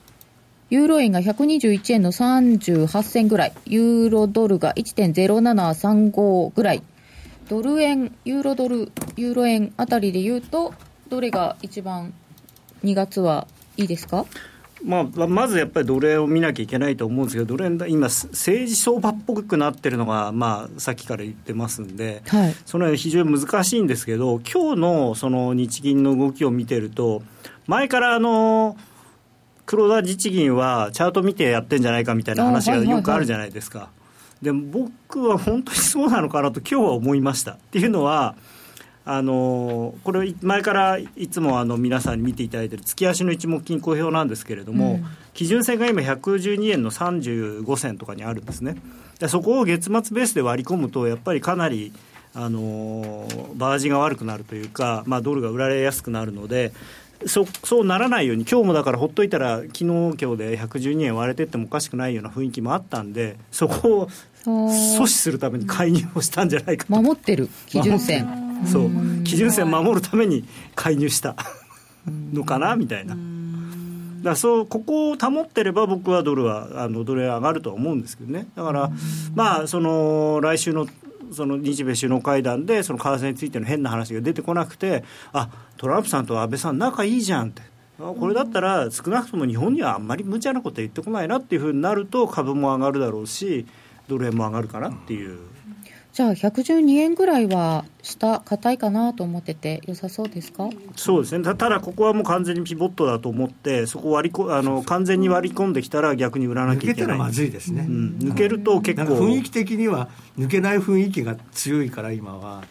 ユーロ円が121円の38銭ぐらい。ユーロドルが1.0735ぐらい。ドル円、ユーロドル、ユーロ円あたりで言うと、どれが一番2月はいいですか？まあ、まずやっぱりドル円を見なきゃいけないと思うんですけど、ドル円、今、政治相場っぽくなってるのが、まあ、さっきから言ってますんで、はい、その非常に難しいんですけど、今日のその日銀の動きを見てると、前からあの黒田日銀はチャート見てやってんじゃないかみたいな話がよくあるじゃないですか。でも僕は本当にそうなのかなと今日は思いました。っていうのはあのこれ前からいつもあの皆さんに見ていただいている月足の一目金公表なんですけれども、うん、基準線が今112円の35銭とかにあるんですね。でそこを月末ベースで割り込むとやっぱりかなりあのバージが悪くなるというか、まあ、ドルが売られやすくなるのでそそうならないように今日もだからほっといたら昨日今日で112円割れてってもおかしくないような雰囲気もあったんでそこを阻止するために介入をしたんじゃないか守ってる基準線 そう。基準線守るために介入した。のかなみたいな。だそうここを保ってれば僕はドルはあのドル円上がるとは思うんですけどね。だからまあその来週のその日米首脳会談でその為替についての変な話が出てこなくてあトランプさんと安倍さん仲いいじゃんって。これだったら少なくとも日本にはあんまり無茶なこと言ってこないなっていうふうになると株も上がるだろうしドル円も上がるかなっていうじゃあ112円ぐらいは下硬いかなと思ってて良さそうですか？そうですね。ただここはもう完全にピボットだと思ってそこ割りこあの完全に割り込んできたら逆に売らなきゃいけない。まずいですね、うん、抜けると結構。雰囲気的には抜けない雰囲気が強いから今は、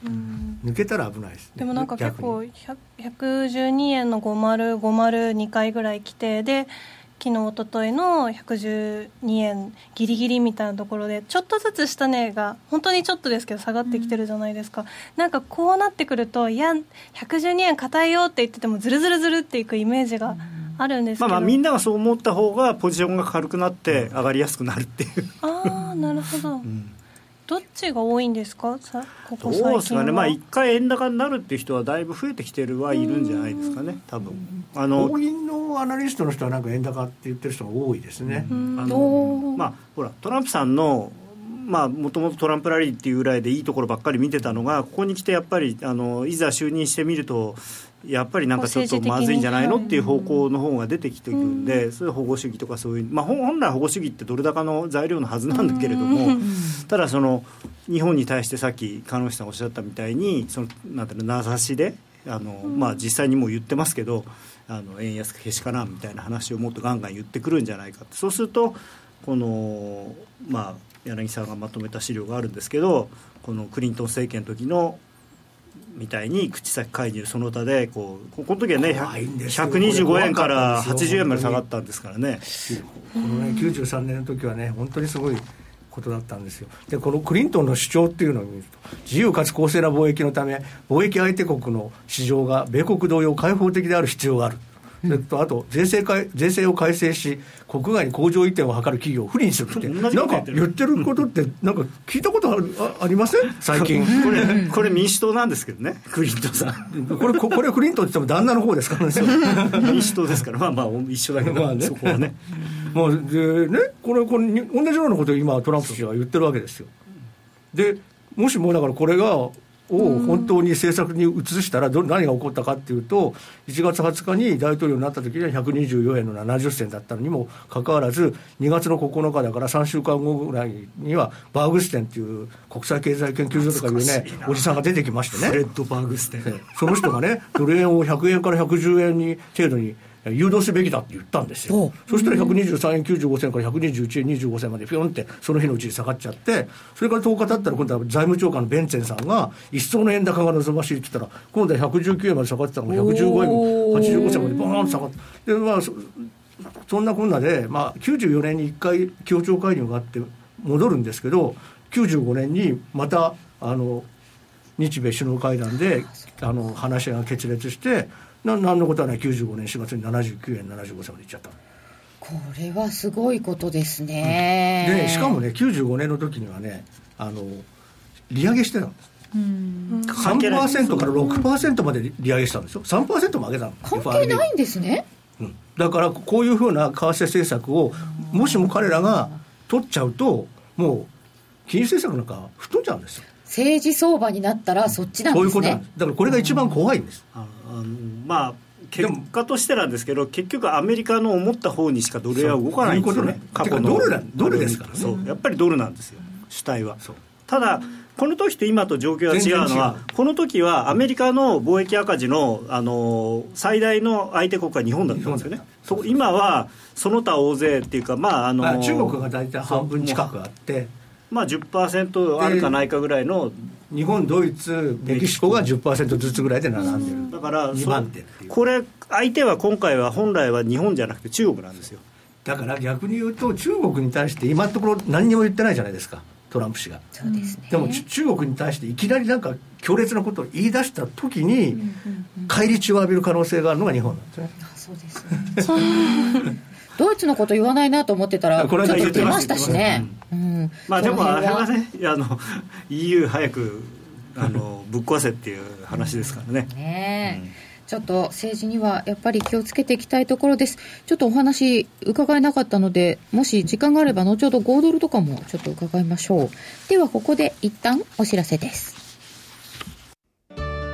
抜けたら危ないです、ね、でもなんか結構112円の5052回ぐらい来てで昨日おとといの112円ギリギリみたいなところでちょっとずつ下値が本当にちょっとですけど下がってきてるじゃないですか、うん、なんかこうなってくるといや112円硬いよって言っててもずるずるずるっていくイメージがあるんですけど、まあ、まあみんながそう思った方がポジションが軽くなって上がりやすくなるっていう。ああなるほど、うんどっちが多いんですか？さここそうですかね。まあ一回円高になるっていう人はだいぶ増えてきてるはいるんじゃないですかね。多分。あの法銀のアナリストの人はなんか円高って言ってる人が多いですね。あのまあほらトランプさんのまあ、もともとトランプラリーっていうぐらいでいいところばっかり見てたのがここに来てやっぱりあのいざ就任してみるとやっぱりなんかちょっとまずいんじゃないのっていう方向の方が出てきてるんで、そういう保護主義とかそういう、まあ、本来保護主義ってドル高の材料のはずなんだけれども、ただその日本に対してさっき鹿野さんおっしゃったみたいにそのなんていうの名指しであの、まあ、実際にもう言ってますけどあの円安けしからんみたいな話をもっとガンガン言ってくるんじゃないかそうするとこのまあ柳さんがまとめた資料があるんですけどこのクリントン政権の時のみたいに口先介入その他でこうこの時はね125円から80円まで下がったんですからね。このね93年の時はね本当にすごいことだったんですよ。でこのクリントンの主張っていうのを見ると自由かつ公正な貿易のため貿易相手国の市場が米国同様開放的である必要があるそれとあと税制改税制を改正し国外に工場移転を図る企業を不利にするって。なんか言ってる。ことってなんか聞いたことあるあありません？最近。これこれ民主党なんですけどね。クリントンさん。これこれクリントンって言っても旦那の方ですからね。民主党ですから。まあまあ一緒だけど、まあね、そこはね。まあでねこれこれ同じようなことを今トランプ氏は言ってるわけですよ。でもしもだからこれがを本当に政策に移したらど何が起こったかっていうと1月20日に大統領になった時には124円の70銭だったのにもかかわらず2月の9日だから3週間後ぐらいにはバーグステンっていう国際経済研究所とかいうねおじさんが出てきましてね。フレッド・バーグステン。その人がねドル円を100円から110円に程度に誘導すべきだって言ったんですよ、そしたら123円95銭から121円25銭までぴょんってその日のうちに下がっちゃってそれから10日経ったら今度は財務長官のベンツェンさんが一層の円高が望ましいって言ったら今度は119円まで下がってたのが115円85銭までバーンと下がってでまあそんなこんなで、まあ、94年に1回協調介入があって戻るんですけど95年にまたあの日米首脳会談であの話し合いが決裂してな何のことはない。95年4月に79円75銭までいっちゃった。これはすごいことですね、うん、でしかもね95年の時にはねあの利上げしてたんです。うん。3%から6%まで利上げしたんですよ。3%も上げたの。関係ないんですね、うん、だからこういうふうな為替政策をもしも彼らが取っちゃうともう金融政策なんか吹っ飛んじゃうんですよ。政治相場になったらそっちなんですね。そういうことなんです。だからこれが一番怖いんです、あのまあ結果としてなんですけど結局アメリカの思った方にしかドル円は動かないんですよね。過去のドルドルですからね。そう。やっぱりドルなんですよ。主体は。ただこの時と今と状況が違うのはこの時はアメリカの貿易赤字のあの最大の相手国は日本だったんですよね。今はその他大勢っていうかまああの中国が大体半分近くあって。まあ10%あるかないかぐらいの日本ドイツメキシコが10%ずつぐらいで並んでる。だから2番手これ相手は今回は本来は日本じゃなくて中国なんですよ。だから逆に言うと中国に対して今のところ何にも言ってないじゃないですか。トランプ氏が。そうですね。でも中国に対していきなりなんか強烈なことを言い出した時に返り血を浴びる可能性があるのが日本なんですね、そうですね ドイツのこと言わないなと思ってたらちょっと出ましたしね、うん、まあでもあれはねあの EU 早くあのぶっ壊せっていう話ですからね。ね、うん。ちょっと政治にはやっぱり気をつけていきたいところです。ちょっとお話伺えなかったので、もし時間があれば後ほど5ドルとかもちょっと伺いましょう。ではここで一旦お知らせです。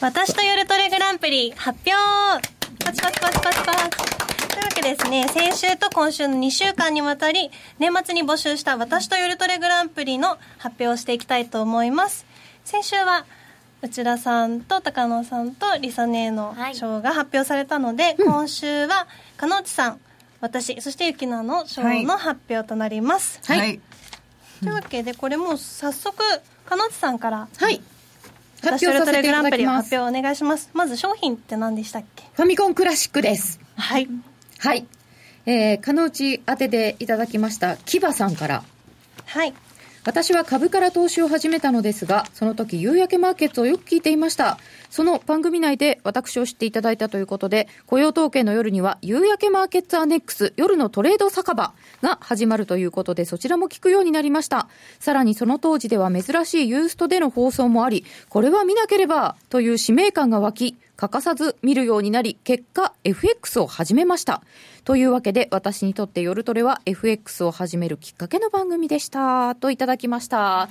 私と夜トレグランプリ発表パチパチパチパチパチというわけですね、先週と今週の2週間にわたり、年末に募集した私と夜トレグランプリの発表をしていきたいと思います。先週は、内田さんと高野さんとりさねの賞が発表されたので、はい今週は、かのうちさん、私、そしてゆきなの賞の発表となります。はい。というわけで、これもう早速、かのうちさんから、はい。発表させていただきます。発表お願いします。まず商品って何でしたっけ？ファミコンクラシックです。はい。はい。えー、かのうち当てていただきました、キバさんから。はい。私は株から投資を始めたのですが、その時夕焼けマーケットをよく聞いていました。その番組内で私を知っていただいたということで、雇用統計の夜には夕焼けマーケットアネックス夜のトレード酒場が始まるということで、そちらも聞くようになりました。さらにその当時では珍しいユーストでの放送もあり、これは見なければという使命感が湧き、欠かさず見るようになり、結果 FX を始めました。というわけで、私にとって夜トレは FX を始めるきっかけの番組でした。といただきました。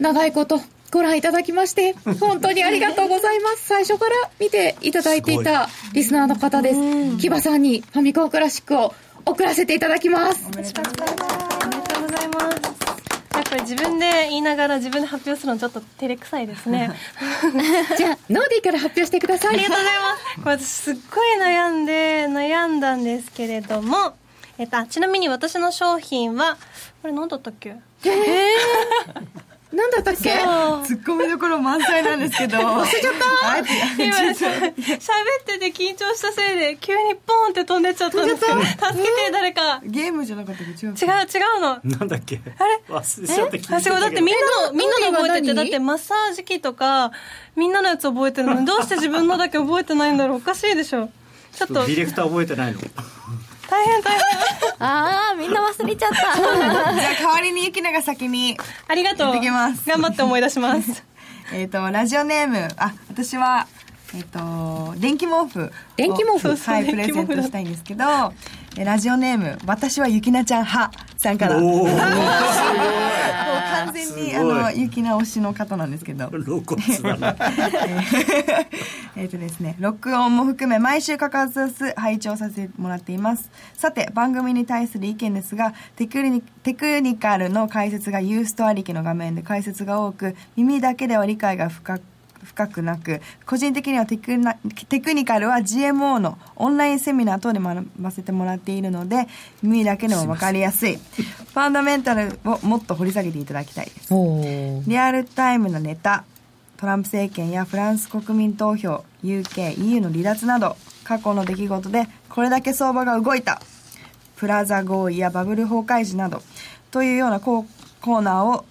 長いことご覧いただきまして、本当にありがとうございます。最初から見ていただいていたリスナーの方です。キバさんにファミコンクラシックを送らせていただきます。おめでとうございます。おめでとうございます。やっぱり自分で言いながら自分で発表するのちょっと照れくさいですね。じゃあノーディーから発表してください。ありがとうございます。これ私すっごい悩んで悩んだんですけれども。えっと、ちなみに私の商品はこれ何だったっけ？えー 何だったっけ？ツッコミどころ満載なんですけど。忘れちゃった。今喋ってて緊張したせいで急にポンって飛んでっちゃったんですけど助けて誰か。ゲームじゃなかったっけ？違う。違う違うの。なんだっけあれ忘れちゃった私だってみんなのみんなの覚えててだってマッサージ機とかみんなのやつ覚えてるのにどうして自分のだけ覚えてないんだろう。おかしいでしょ。ちょっとディレクター覚えてないの大変大変。ああみんな忘れちゃった。じゃあ代わりにゆきなが先にありがとう。頑張って思い出します。えっとラジオネーム。あ私はえっ、と電気毛布電気毛布？はいプレゼントしたいんですけどラジオネーム私はゆきなちゃん派さんから。お完全にあのゆきな推しの方なんですけど。露骨だな。えっとですね録音も含め毎週欠かさず拝聴させてもらっています。さて番組に対する意見ですがテクニテクニカルの解説がユーストありきの画面で解説が多く耳だけでは理解が深く深くなく個人的にはテクナテクニカルは GMO のオンラインセミナー等で学ばせてもらっているので耳だけでも分かりやすい。ファンダメンタルをもっと掘り下げていただきたいです。リアルタイムなネタトランプ政権やフランス国民投票 UK、EU の離脱など過去の出来事でこれだけ相場が動いた。プラザ合意やバブル崩壊時などというようなコーナーを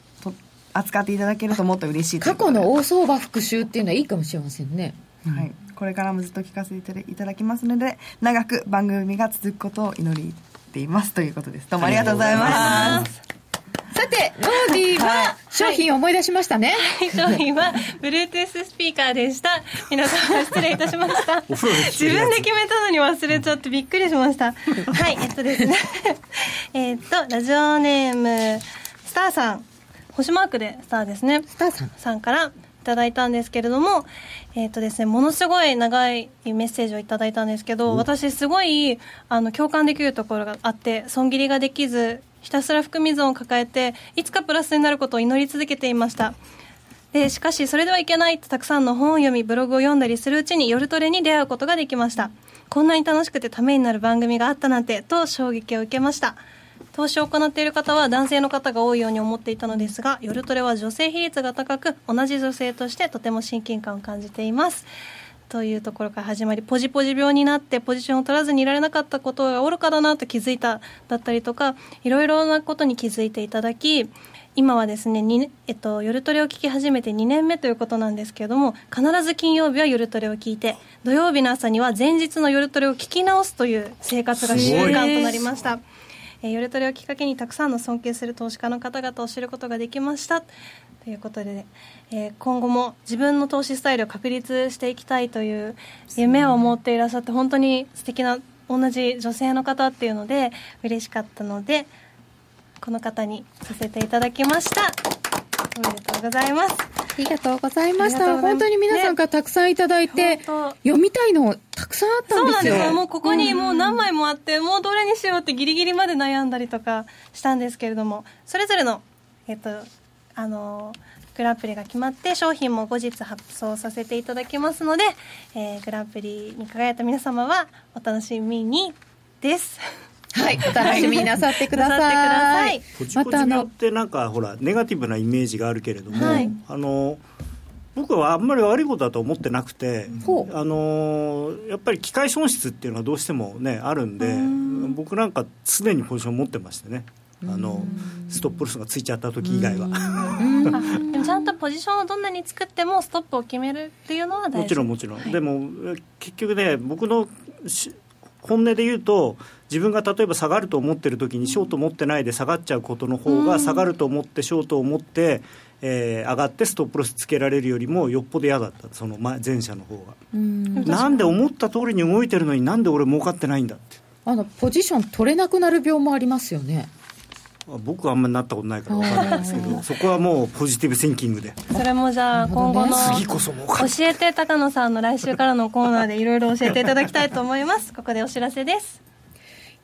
扱っていただけるともっと嬉しい過去の大相場復習っていうのはいいかもしれませんね。はい、これからもずっと聞かせていただきますので長く番組が続くことを祈りていますということです。どうもありがとうございます。さて、ノーディーは商品を思い出しましたね。はい、商品は Bluetooth スピーカーでした。皆さん失礼い。たしました。自分で決めたのに忘れちゃってびっくりしました。はい、えっとですね。えっと、ラジオネーム、スターさん。星マークでスターですね。スターさん。さんから、いただいたんですけれども、えっ、ー、とですね、ものすごい長いメッセージをいただいたんですけど、私すごいあの共感できるところがあって、損切りができず、ひたすら含み損を抱えて、いつかプラスになることを祈り続けていました。で、しかしそれではいけないとたくさんの本を読み、ブログを読んだりするうちに夜トレに出会うことができました。こんなに楽しくてためになる番組があったなんて、と衝撃を受けました。投資を行っている方は男性の方が多いように思っていたのですが夜トレは女性比率が高く同じ女性としてとても親近感を感じていますというところから始まりポジポジ病になってポジションを取らずにいられなかったことが愚かだなと気づいただったりとかいろいろなことに気づいていただき今はですね、えっと、夜トレを聞き始めて2年目ということなんですけれども必ず金曜日は夜トレを聞いて土曜日の朝には前日の夜トレを聞き直すという生活が習慣となりました。えー、夜トレをきっかけにたくさんの尊敬する投資家の方々を知ることができました。ということで、えー、今後も自分の投資スタイルを確立していきたいという夢を持っていらっしゃって本当に素敵な同じ女性の方っていうので嬉しかったのでこの方にさせていただきました。おめでとうございますありがとうございました。本当に皆さんからたくさんいただいて、ね、読みたいのたくさんあったんですよ。そうなんですよ。もうここにもう何枚もあって、もうどれにしようってギリギリまで悩んだりとかしたんですけれども、それぞれの、えっと、あの、グランプリが決まって商品も後日発送させていただきますので、えー、グランプリに輝いた皆様はお楽しみにです。はい、お楽しみになさってください。ポチポチ病ってなんかほらネガティブなイメージがあるけれども、はい、あの僕はあんまり悪いことだと思ってなくて、あのやっぱり機械損失っていうのはどうしてもねあるんで、僕なんか常にポジション持ってましてね。あのストップロスがついちゃった時以外は。ちゃんとポジションをどんなに作ってもストップを決めるっていうのは大事。もちろんもちろん、はい、でも結局ね僕の本音で言うと自分が例えば下がると思ってる時にショート持ってないで下がっちゃうことの方が下がると思ってショートを持って、えー、上がってストップロスつけられるよりもよっぽど嫌だった。その前者の方が。なんで思った通りに動いてるのになんで俺儲かってないんだって。あのポジション取れなくなる病もありますよね僕はあんまりなったことないから分からないですけど そこはもうポジティブシンキングで。それもじゃあ今後の次こそも教えて高野さんの来週からのコーナーでいろいろ教えていただきたいと思います。ここでお知らせです。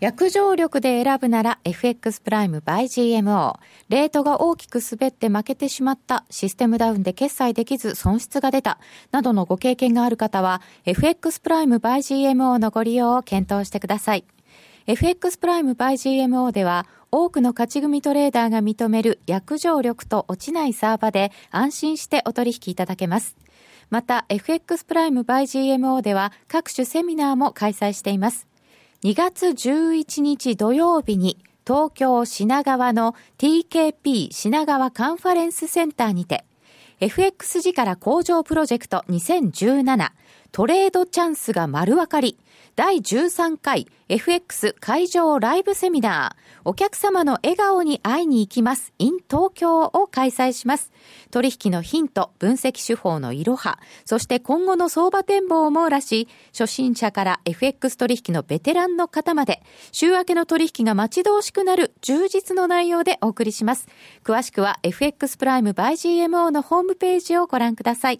約定力で選ぶなら FX プライム by GMO。レートが大きく滑って負けてしまった、システムダウンで決済できず損失が出た、などのご経験がある方は FX プライム by GMO のご利用を検討してください。FX プライム by GMO では多くの勝ち組トレーダーが認める約定力と落ちないサーバで安心してお取引いただけます。また FX プライム by GMO では各種セミナーも開催しています。2月11日土曜日に東京品川の TKP 品川カンファレンスセンターにて FX 時から工場プロジェクト2017トレードチャンスが丸分かり第13回 FX 会場ライブセミナー、お客様の笑顔に会いに行きます in 東京を開催します。取引のヒント、分析手法のいろは、そして今後の相場展望を網羅し、初心者から FX 取引のベテランの方まで、週明けの取引が待ち遠しくなる充実の内容でお送りします。詳しくは FX プライム by GMO のホームページをご覧ください。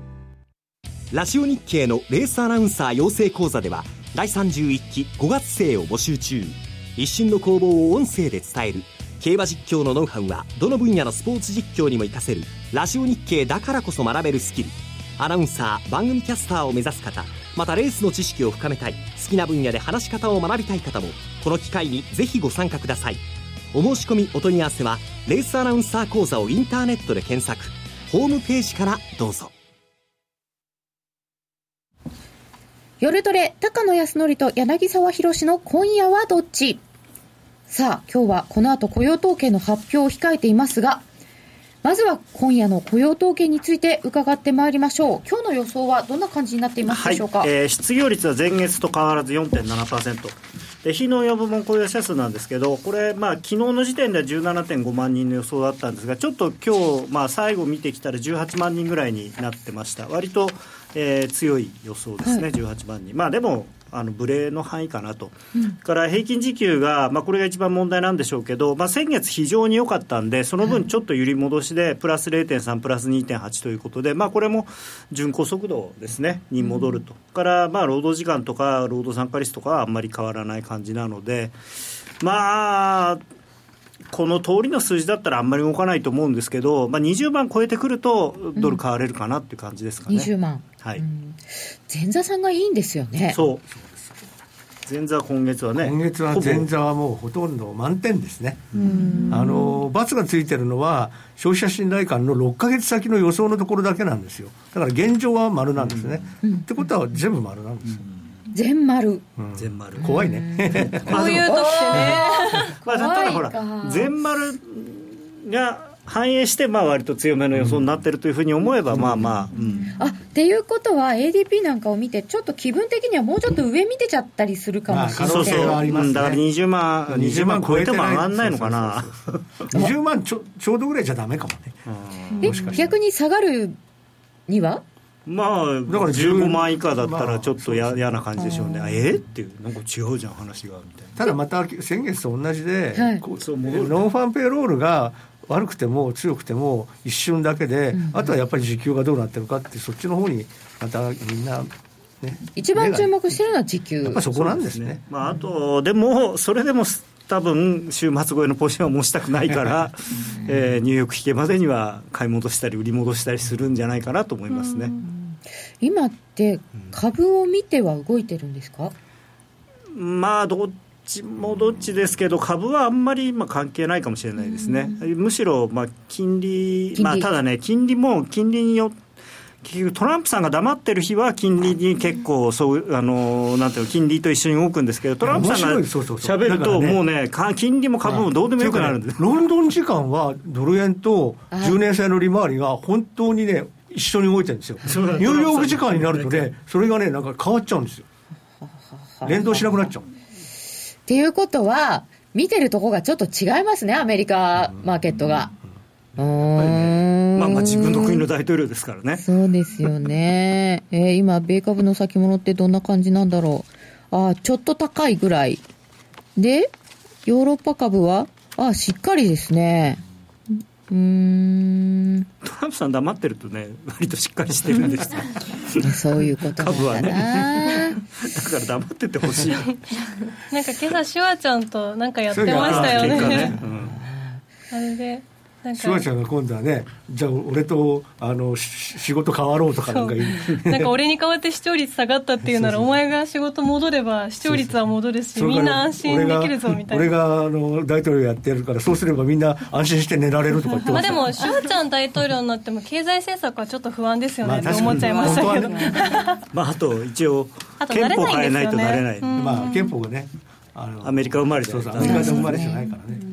ラジオ日経のレースアナウンサー養成講座では第31期5月生を募集中。一瞬の攻防を音声で伝える。競馬実況のノウハウはどの分野のスポーツ実況にも活かせる。ラジオ日経だからこそ学べるスキル。アナウンサー番組キャスターを目指す方またレースの知識を深めたい。好きな分野で話し方を学びたい方もこの機会にぜひご参加ください。お申し込みお問い合わせはレースアナウンサー講座をインターネットで検索。ホームページからどうぞ。夜トレ高野康則と柳沢博の今夜はどっち？さあ今日はこの後雇用統計の発表を控えていますがまずは今夜の雇用統計について伺ってまいりましょう。今日の予想はどんな感じになっていますでしょうか、はい、えー、失業率は前月と変わらず4.7%で非農業部門雇用者数なんですけどこれまあ昨日の時点では17.5万人の予想だったんですがちょっと今日まあ最後見てきたら18万人ぐらいになってました。割と、えー、強い予想ですね、はい、18万人まあでもあのブレの範囲かなと、うん、から平均時給が、まあ、これが一番問題なんでしょうけど、まあ、先月、非常に良かったんで、その分、ちょっと揺り戻しで、プラス0.3、プラス2.8ということで、まあ、これも巡航速度ですね、に戻ると、うん、から、まあ、労働時間とか、労働参加率とかはあんまり変わらない感じなので、まあ、この通りの数字だったらあんまり動かないと思うんですけど、まあ、20万超えてくると、ドル買われるかなっていう感じですかね。うん、20万はい、前座さんがいいんですよね。そう。前座今月はね今月は前座はもうほとんど満点ですね。あの罰がついてるのは消費者信頼感の6か月先の予想のところだけなんですよ。だから現状は丸なんですね、ってことは全部丸なんですよ、全丸、全丸。怖いね、こういう時ね。まあ、ただほら全丸が反映して、まあ割と強めの予想になってるというふうに思えば、まあまあ、うん、あっていうことは、ADP なんかを見て、ちょっと気分的にはもうちょっと上見てちゃったりするかもしれない、そうそう、だから20万、20万超えても上がらないのかな、20万ちょちょうどぐらいじゃだめかもね、え逆に下がるには？まあ、だから15万以下だったらちょっと嫌、まあ、な感じでしょうね、あえ？っていう、なんか違うじゃん、話がみたいな。ただまた先月と同じで、はい、ノンファンペイロールが悪くても強くても一瞬だけで、うん。あとはやっぱり時給がどうなってるかってそっちの方にまたみんなね、一番注目してるのは時給。やっぱそこなんですね、ね、まあ、あとでもそれでも多分週末超えのポジションは持ちたくないから、えー、ニューヨーク引けまでには買い戻したり売り戻したりするんじゃないかなと思いますね。今って株を見ては動いてるんですか、まあどっちもどっちですけど、株はあんまりまあ関係ないかもしれないですね、むしろまあ金利、まあ、ただね、金利も金利によって、結局、トランプさんが黙ってる日は、金利に結構そう、あのなんていうの、金利と一緒に動くんですけど、トランプさんがしゃべると、もうね、金利も株もどうでもよくなるんです、ロンドン時間はドル円と10年債の利回りが本当にね、一緒に動いてるんですよ、ニューヨーク時間になるとね、それがね、なんか変わっちゃうんですよ、連動しなくなっちゃう。っていうことは、見てるとこがちょっと違いますね、アメリカマーケットが。うん、まあまあ自分の国の大統領ですからね。そうですよね。えー、今、米株の先物ってどんな感じなんだろう。ああ、ちょっと高いぐらい。で、ヨーロッパ株は？ああ、しっかりですね。うん。トランプさん黙ってるとね割としっかりしてるんです そういうこと株はね。だから黙っててほしい。なんか今朝シュワちゃんとなんかやってましたよね。ね、うん、あれでシュワちゃんが今度はね、じゃあ俺とあの仕事変わろうとかなんか言う。なんか俺に代わって視聴率下がったっていうなら、お前が仕事戻れば視聴率は戻るし、みんな安心できるぞみたいな。俺があの大統領やってるから、そうすればみんな安心して寝られるとか言ってまあでも、シュワちゃん大統領になっても、経済政策はちょっと不安ですよね、って思っちゃいましたけど。まああと一応、憲法変えないとなれない。まあ憲法がね、あのアメリカ生まれじゃないアメリカ生まれじゃないからね。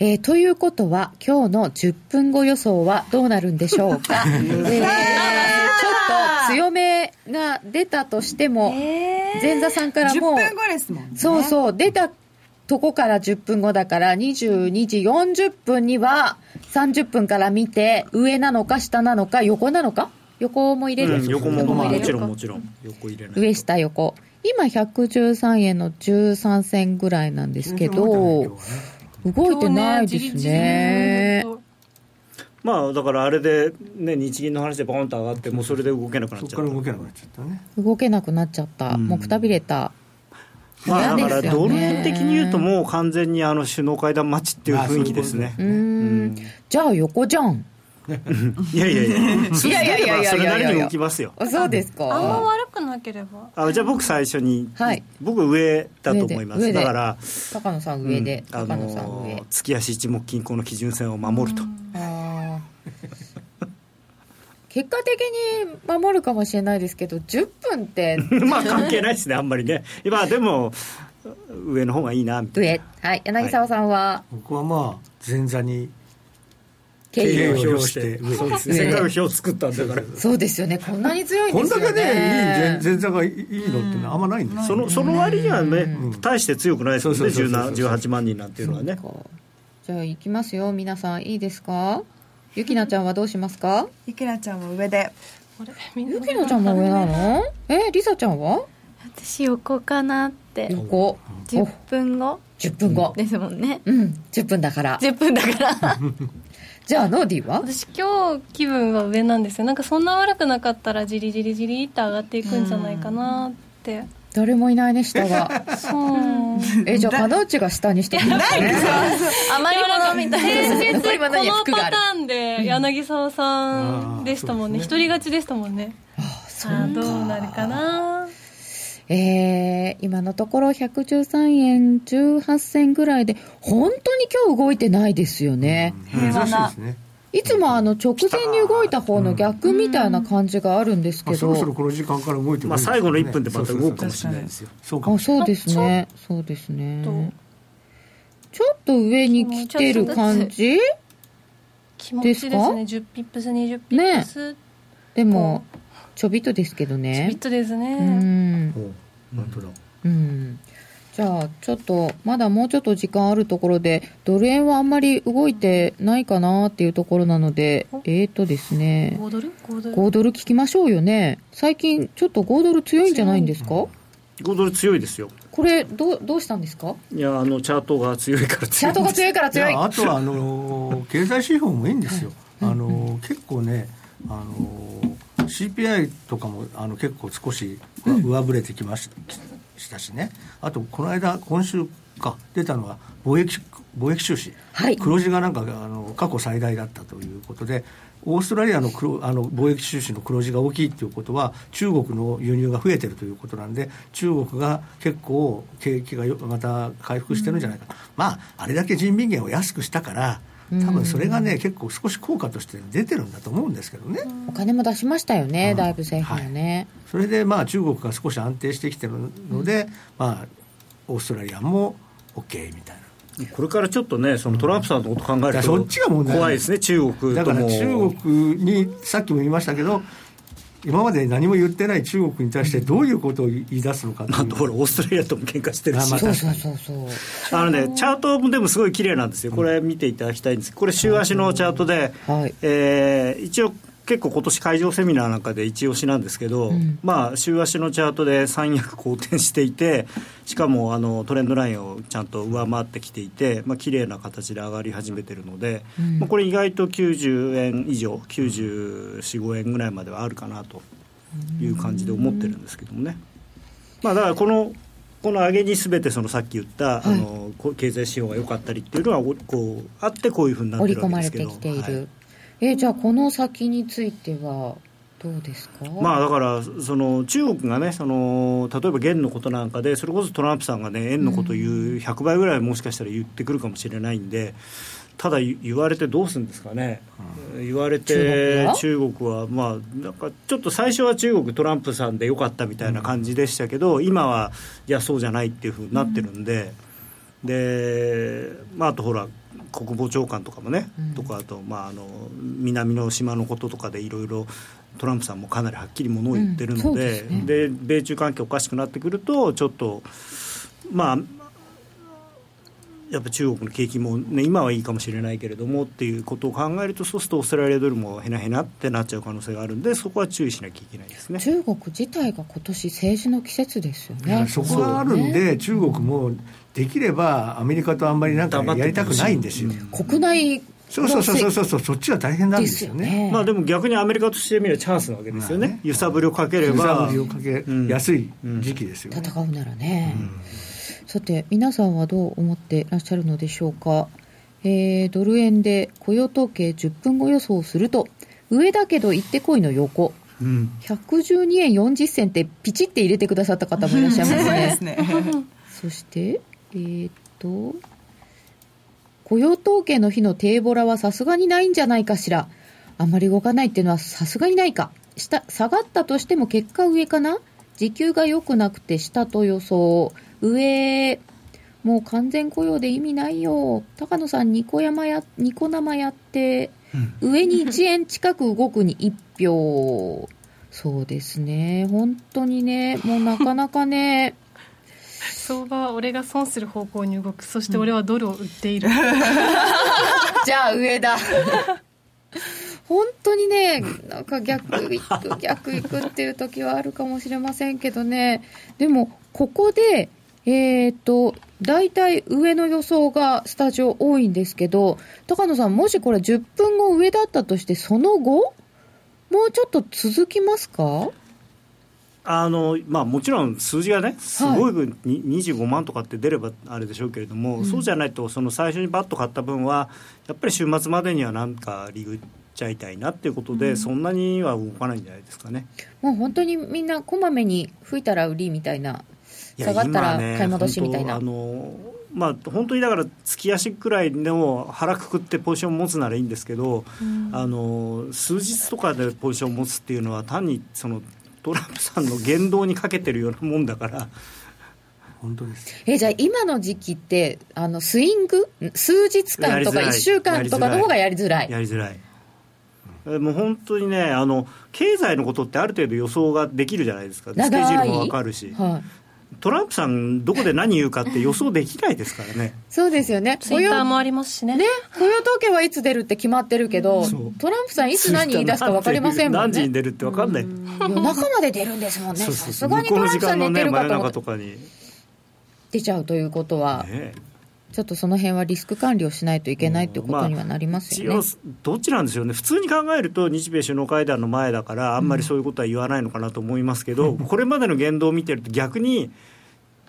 えー、ということは、今日の10分後予想はどうなるんでしょうか？えー、ちょっと強めが出たとしても、前座さんからもう、10分後ですもんね。そうそう、出たとこから10分後だから22時40分には30分から見て上なのか下なのか横なのか？横も入れる、うん、横ももちろんもちろん。横入れない上下横。今113円の13銭ぐらいなんですけど、動いてないですね。まあだからあれで、ね、日銀の話でボンと上がって、もうそれで動けなくなっちゃった。動けなくなっちゃったね。動けなくなっちゃった。もうくたびれた。まあ、だからドル円的に言うと、もう完全にあの首脳会談待ちっていう雰囲気ですね。うん、じゃあ、横じゃん。いやいやいや、いやいやいやいやそれなりに起きますよ。そうですか。あんま悪くなければ。あ、じゃあ僕最初に、はい、僕上だと思います。だから、高野さん上で、高野さん上。月足一目均衡の基準線を守ると。結果的に守るかもしれないですけど、10分って。まあ関係ないですね、あんまりね。今でも、上の方がいいな、みたいな。上。はい。柳沢さんは、はい、僕はまあ、前座に敬意を表して。そうですね。せっかく表作ったんだから。そうですよね。こんなに強いんですよね。こんだけねいい前座がいいのってあんまないんですそのその割にはね大して強くないですよね。18万人なんていうのはね。じゃあいきますよ。皆さんいいですか？ゆきなちゃんはどうしますか？ゆきなちゃんも上で。ゆきなちゃんも上なの？えりさちゃんは？私横かなって。横。10分後。10分後。ですもんね。うん。10分だから。10分だから じゃあノーディは？私今日気分は上なんですよ。なんかそんな悪くなかったらじりじりじりって上がっていくんじゃないかなって。誰もいないね下が。そう。えじゃあ金内が下にしてくださいね余り物みたいな。先日このパターンで柳沢さんでしたもんね。一、人勝ちでしたもんね。ああどうなるかなえー、今のところ113円18銭ぐらいで、本当に今日動いてないですよね。平和な。いつもあの直前に動いた方の逆みたいな感じがあるんですけど、そろそろこの時間から動いてまあ最後の1分でまた動くかもしれないですよ。そうかそうですね。そうですね。ちょっと上に来てる感じ？気持ちですね。10ピップス、20ピップス。ね、でも、ちょびっとですけどね。ちょびっとですね。うん。本当だ。うん。じゃあ、ちょっと、まだもうちょっと時間あるところで、ドル円はあんまり動いてないかなっていうところなので、えーとですね、豪ドル ?豪ドル ?豪ドル聞きましょうよね。最近、ちょっと豪ドル強いんじゃないんですか ?豪ドル強いですよ。これどうどうしたんですか？いやあのチャートが強いから強いチャートが強いから強いあとはあの経済指標もいいんですよ、はい、あの結構ねあの CPI とかもあの結構少し上振れてきました,、したしね。あとこの間今週か出たのは貿易貿易収支、はい、黒字がなんかあの過去最大だったということでオーストラリアの黒あの貿易収支の黒字が大きいということは中国の輸入が増えてるということなんで中国が結構景気がまた回復してるんじゃないか、うん、まああれだけ人民元を安くしたから多分それがね、結構少し効果として出てるんだと思うんですけどね、お金も出しましたよね、うん、だいぶ政府はね、はい、それでまあ中国が少し安定してきてるので、うん、まあ、オーストラリアも OK みたいな。これからちょっとね、そのトランプさんのこと考えると、そっちが問題怖いですね、中国だから中国に、さっきも言いましたけど、今まで何も言ってない中国に対してどういうことを言い出すのかなんとほらオーストラリアとも喧嘩してるし、まあ、そうそうそうそう。あのねチャートもでもすごい綺麗なんですよ。これ見ていただきたいんです。これ週足のチャートで、はい、えー、一応結構今年会場セミナーなんかで一押しなんですけど、うん、まあ週足のチャートで三役好転していてしかもあのトレンドラインをちゃんと上回ってきていてまあ綺麗な形で上がり始めてるので、うん、まあ、これ意外と90円以上945円ぐらいまではあるかなという感じで思ってるんですけどもね。まあ、だからこのこの上げにすべてそのさっき言った、はい、あの経済指標が良かったりっていうのはこうあってこういうふうになってるわけですけど。織り込まれてきている、はい、えじゃあこの先についてはどうですか？まあだからその中国がねその例えば元のことなんかでそれこそトランプさんがね円のこと言う100倍ぐらいもしかしたら言ってくるかもしれないんでただ言われてどうするんですかね、うん、言われて中国は？まあなんかちょっと最初は中国トランプさんでよかったみたいな感じでしたけど、うん、今はいやそうじゃないっていうふうになってるんで、うん、でまああとほら国防長官とかもね、とかあとまああの南の島のこととかでいろいろトランプさんもかなりはっきりものを言ってるので,、で米中関係おかしくなってくるとちょっとまあやっぱ中国の景気も、ね、今はいいかもしれないけれどもっていうことを考えるとそうするとオーストラリアドルもへなへなってなっちゃう可能性があるんでそこは注意しなきゃいけないですね。中国自体が今年政治の季節ですよね。そこがあるんで、ね、中国もできればアメリカとあんまりなんかやりたくないんですよ、国内そうそうそうそうそう。そっちは大変なんですよね、ね、まあでも逆にアメリカとしてみればチャンスなわけですよね、まあね、揺さぶりをかければ。揺さぶりをかけやすい時期ですよ、ね、戦うならね、うん。さて皆さんはどう思っていらっしゃるのでしょうか、えー、ドル円で雇用統計10分後予想すると上だけど行ってこいの横、うん、112円40銭ってピチって入れてくださった方もいらっしゃいますね。そしてえー、っと雇用統計の日の低ボラはさすがにないんじゃないかしらあまり動かないっていうのはさすがにないか下下がったとしても結果上かな時給が良くなくて下と予想上、もう完全雇用で意味ないよ。高野さん、ニコ山や、ニコ生やって、うん、上に1円近く動くに1票。そうですね。本当にね、もうなかなかね、相場は俺が損する方向に動く。そして俺はドルを売っている、じゃあ上だ。本当にねなんか逆行く逆行くっていう時はあるかもしれませんけどね。でもここでえっ、ー、と、大体上の予想がスタジオ多いんですけど、高野さん、もしこれ10分後上だったとして、その後、もうちょっと続きますか？あのまあ、もちろん数字がね、すごい、はい、25万とかって出ればあれでしょうけれども、うん、そうじゃないと、その最初にバッと買った分は、やっぱり週末までにはなんか利食っちゃいたいなっていうことで、うん、そんなには動かないんじゃないですかね。もう本当にみんな、こまめに吹いたら売りみたいな下がったら買い戻しみたいな。あのまあ、本当にだから月足くらいでも腹くくってポジションを持つならいいんですけど、うん、あの数日とかでポジションを持つっていうのは単にそのトランプさんの言動にかけてるようなもんだから。本当ですえじゃあ今の時期ってあのスイング？数日間とか1週間とかの方がやりづらい？やりづらい。もう本当にねあの経済のことってある程度予想ができるじゃないですか。スケジュールも分かるし、はい、トランプさん、どこで何言うかって予想できないですからね。そうですよね。ツイッターもありますしね。ね、雇用統計はいつ出るって決まってるけど、トランプさんいつ何言い出すか分かりませんもんね。何時に出るって分かんない。夜中まで出るんですもんね。さすがにトランプさん寝てるかと思って。出ちゃうということは。ねちょっとその辺はリスク管理をしないといけないということにはなりますよね、まあ、どっちなんでしょうね、普通に考えると、日米首脳会談の前だから、あんまりそういうことは言わないのかなと思いますけど、うん、これまでの言動を見てると、逆に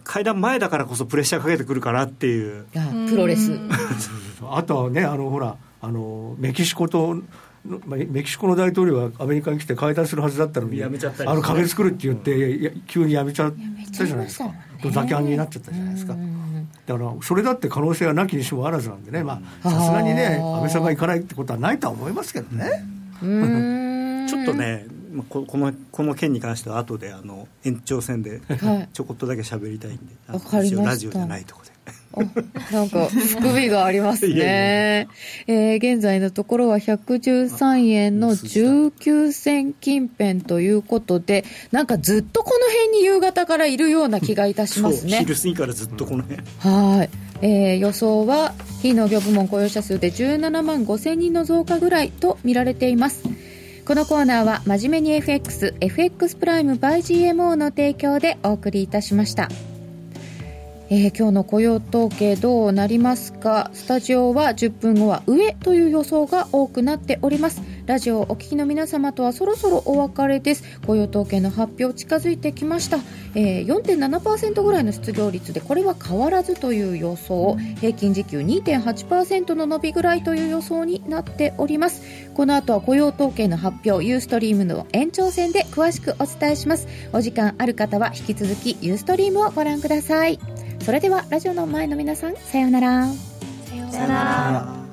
会談前だからこそプレッシャーかけてくるかなっていう。プロレス。あとはねあのほらあのメキシコとメキシコの大統領がアメリカに来て会談するはずだったのにやめちゃったあの壁作るって言って、急にやめちゃったじゃないですか。ドタキャンになっちゃったじゃないですか。だからそれだって可能性はなきにしもあらずなんでね。まあさすがにね安倍さんが行かないってことはないとは思いますけどね。ちょっとねここのこの件に関しては後であの延長戦でちょこっとだけ喋りたいんで、はい、ラジオじゃないとこで。なんか含みがありますね。えー、現在のところは113円の19銭近辺ということで、なんかずっとこの辺に夕方からいるような気がいたしますね。昼過ぎからずっとこの辺。はい。えー、予想は非農業部門雇用者数で17万5000人の増加ぐらいと見られています。このコーナーは真面目に FX、FX プライム by GMO の提供でお送りいたしました。えー、今日の雇用統計どうなりますか？スタジオは10分後は上という予想が多くなっております。ラジオをお聞きの皆様とはそろそろお別れです。雇用統計の発表近づいてきました、えー、4.7%ぐらいの失業率でこれは変わらずという予想。平均時給2.8%の伸びぐらいという予想になっております。この後は雇用統計の発表ユーストリームの延長戦で詳しくお伝えします。お時間ある方は引き続きユーストリームをご覧ください。それではラジオの前の皆さんさようなら。さようなら